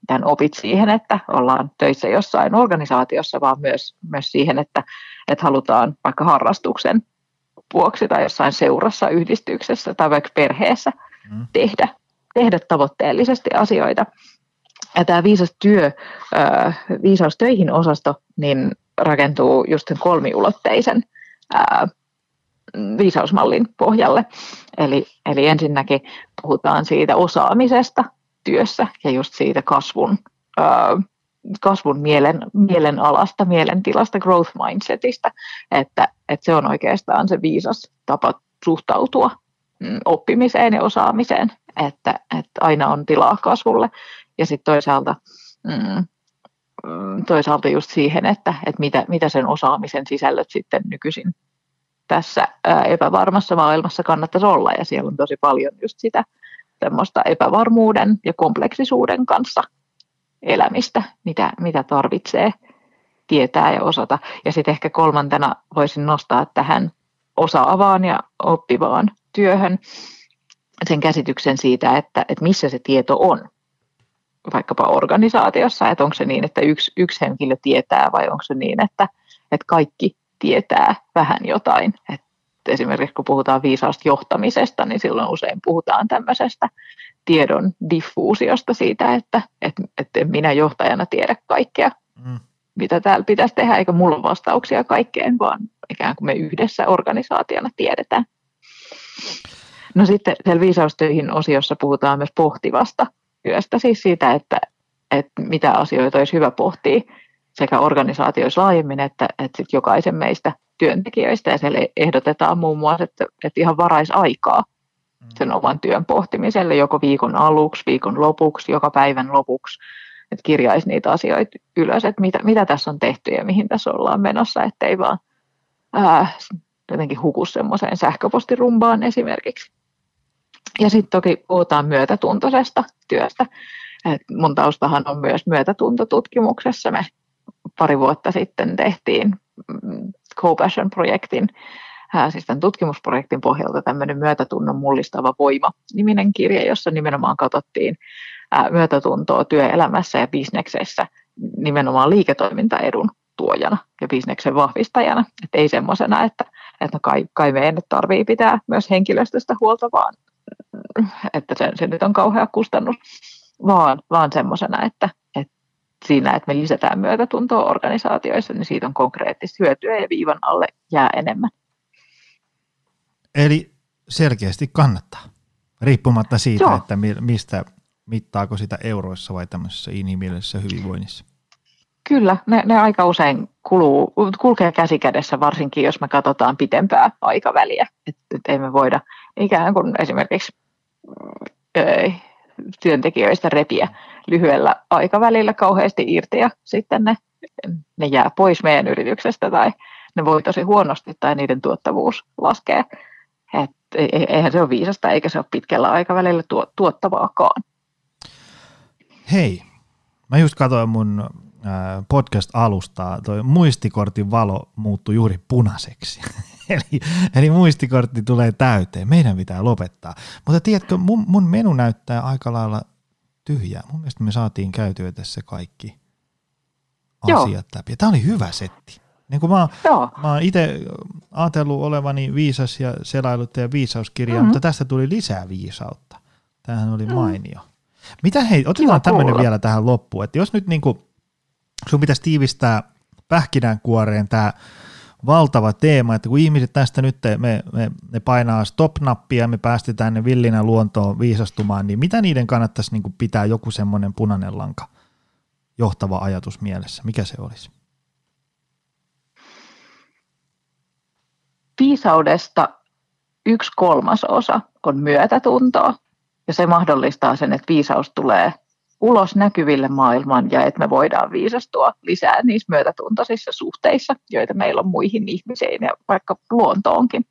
S3: tämän opit siihen, että ollaan töissä jossain organisaatiossa, vaan myös, myös siihen, että, että halutaan vaikka harrastuksen vuoksi tai jossain seurassa, yhdistyksessä tai vaikka perheessä mm. tehdä, tehdä tavoitteellisesti asioita. Ja tämä viisas työ, viisaus töihin osasto, niin rakentuu just sen kolmiulotteisen viisausmallin pohjalle. Eli, eli ensinnäkin puhutaan siitä osaamisesta työssä ja just siitä kasvun kasvun mielen, mielen alasta, mielentilasta, growth mindsetistä, että, että se on oikeastaan se viisas tapa suhtautua mm, oppimiseen ja osaamiseen, että, että aina on tilaa kasvulle. Ja sitten toisaalta mm, toisaalta just siihen, että, että mitä, mitä sen osaamisen sisällöt sitten nykyisin tässä epävarmassa maailmassa kannattaisi olla. Ja siellä on tosi paljon just sitä epävarmuuden ja kompleksisuuden kanssa elämistä, mitä, mitä tarvitsee tietää ja osata. Ja sitten ehkä kolmantena voisin nostaa tähän osaavaan ja oppivaan työhön sen käsityksen siitä, että, että missä se tieto on vaikkapa organisaatiossa, että onko se niin, että yksi, yksi henkilö tietää vai onko se niin, että, että kaikki tietää vähän jotain. Et esimerkiksi kun puhutaan viisaasta johtamisesta, niin silloin usein puhutaan tämmöisestä tiedon diffuusiosta siitä, että, että, että minä johtajana tiedä kaikkea, mm. mitä täällä pitäisi tehdä, eikä mulla ole vastauksia kaikkeen, vaan ikään kuin me yhdessä organisaationa tiedetään. No sitten siellä viisaustöihin osiossa puhutaan myös pohtivasta työstä, siis siitä, että, että mitä asioita olisi hyvä pohtia sekä organisaatioissa laajemmin että, että sit jokaisen meistä työntekijöistä. Ja siellä ehdotetaan muun muassa, että, että ihan varaisaikaa sen oman työn pohtimiselle joko viikon aluksi, viikon lopuksi, joka päivän lopuksi, että kirjaisi niitä asioita ylös, että mitä, mitä tässä on tehty ja mihin tässä ollaan menossa, ettei vaan ää, jotenkin huku semmoiseen sähköpostirumbaan esimerkiksi. Ja sitten toki puhutaan myötätuntoisesta työstä. Et mun taustahan on myös myötätuntotutkimuksessa. Me pari vuotta sitten tehtiin mm, Co-Passion-projektin, siis tämän tutkimusprojektin pohjalta tämmöinen myötätunnon mullistava voima niminen kirja, jossa nimenomaan katsottiin myötätuntoa työelämässä ja bisneksessä nimenomaan liiketoimintaedun tuojana ja bisneksen vahvistajana. Et ei semmoisena, että, että kai, kai meidän tarvii pitää myös henkilöstöstä huolta, vaan että se, se nyt on kauhea kustannus, vaan, vaan semmoisena, että, että siinä, että me lisätään myötätuntoa organisaatioissa, niin siitä on konkreettista hyötyä ja viivan alle jää enemmän.
S2: Eli selkeästi kannattaa, riippumatta siitä, Joo. että mistä mittaako sitä euroissa vai tämmöisessä inhimillisessä hyvinvoinnissa.
S3: Kyllä, ne, ne aika usein kuluu, kulkee käsi kädessä, varsinkin jos me katsotaan pitempää aikaväliä. Että et ei me voida ikään kuin esimerkiksi ö, työntekijöistä repiä lyhyellä aikavälillä kauheasti irti ja sitten ne, ne jää pois meidän yrityksestä tai ne voi tosi huonosti tai niiden tuottavuus laskee. Et eihän se ole viisasta eikä se ole pitkällä aikavälillä tuottavaakaan.
S2: Hei, mä just katsoin mun podcast-alustaa, toi muistikortin valo muuttui juuri punaiseksi. (laughs) eli, eli muistikortti tulee täyteen, meidän pitää lopettaa. Mutta tiedätkö, mun, mun menu näyttää aika lailla tyhjää. Mun mielestä me saatiin käytyä tässä kaikki Joo. asiat läpi. Tämä oli hyvä setti. Niin kuin mä, Joo. mä oon itse ajatellut olevani viisas ja selailut ja viisauskirja, mm-hmm. mutta tästä tuli lisää viisautta. Tämähän oli mm. mainio. Mitä hei, otetaan tämmöinen vielä tähän loppuun, että jos nyt niinku, sun pitäisi tiivistää pähkinänkuoreen tämä valtava teema, että kun ihmiset tästä nyt me, me, me painaa stop-nappia ja me päästetään ne villinä luontoon viisastumaan, niin mitä niiden kannattaisi niin pitää joku semmoinen punainen lanka johtava ajatus mielessä? Mikä se olisi?
S3: Viisaudesta yksi kolmasosa on myötätuntoa ja se mahdollistaa sen, että viisaus tulee ulos näkyville maailmaan ja että me voidaan viisastua lisää niissä myötätuntoisissa suhteissa, joita meillä on muihin ihmisiin ja vaikka luontoonkin.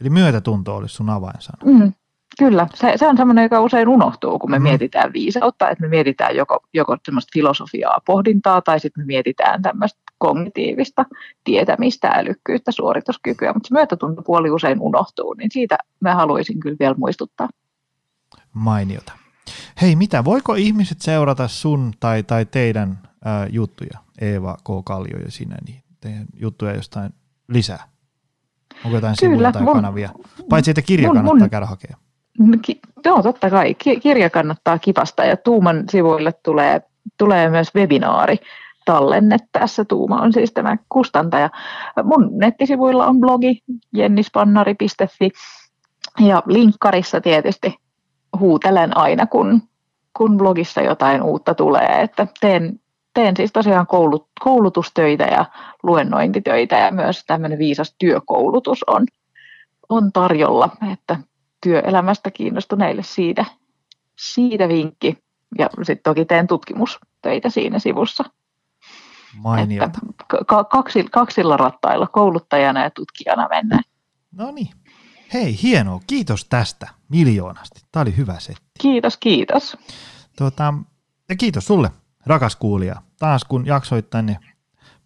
S2: Eli myötätunto olisi sun avainsana.
S3: Mm, kyllä, se, se on semmoinen, joka usein unohtuu, kun me mm. mietitään viisautta, että me mietitään joko, joko semmoista filosofiaa, pohdintaa tai sitten me mietitään tämmöistä kognitiivista tietämistä, älykkyyttä, suorituskykyä, mutta se myötätuntopuoli usein unohtuu, niin siitä mä haluaisin kyllä vielä muistuttaa.
S2: Mainiota. Hei, mitä, voiko ihmiset seurata sun tai, tai teidän ää, juttuja, Eeva K. Kallio ja sinä, niin teidän juttuja jostain lisää? Onko jotain Kyllä, sivuja tai mun, kanavia? Paitsi, että kirja mun, kannattaa mun, käydä hakea.
S3: Ki, joo, totta kai. Kirja kannattaa kipasta ja Tuuman sivuille tulee, tulee myös webinaari tallenne tässä. Tuuma on siis tämä kustantaja. Mun nettisivuilla on blogi jennispannari.fi ja linkkarissa tietysti huutelen aina, kun, kun blogissa jotain uutta tulee, että teen, teen siis tosiaan koulut, koulutustöitä ja luennointitöitä ja myös tämmöinen viisas työkoulutus on, on tarjolla, että työelämästä kiinnostuneille siitä, siitä vinkki. ja sitten toki teen tutkimustöitä siinä sivussa.
S2: Mainiota.
S3: Että kaksi, kaksilla rattailla, kouluttajana ja tutkijana mennään.
S2: No niin. Hei, hienoa. Kiitos tästä miljoonasti. Tämä oli hyvä setti.
S3: Kiitos, kiitos.
S2: Tuota, ja kiitos sulle, rakas kuulija. Taas kun jaksoit tänne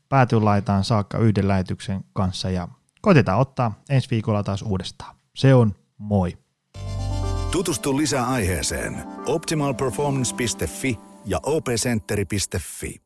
S2: päätylaitaan saakka yhden lähetyksen kanssa ja koitetaan ottaa ensi viikolla taas uudestaan. Se on moi.
S1: Tutustu lisää aiheeseen optimalperformance.fi ja opcenteri.fi.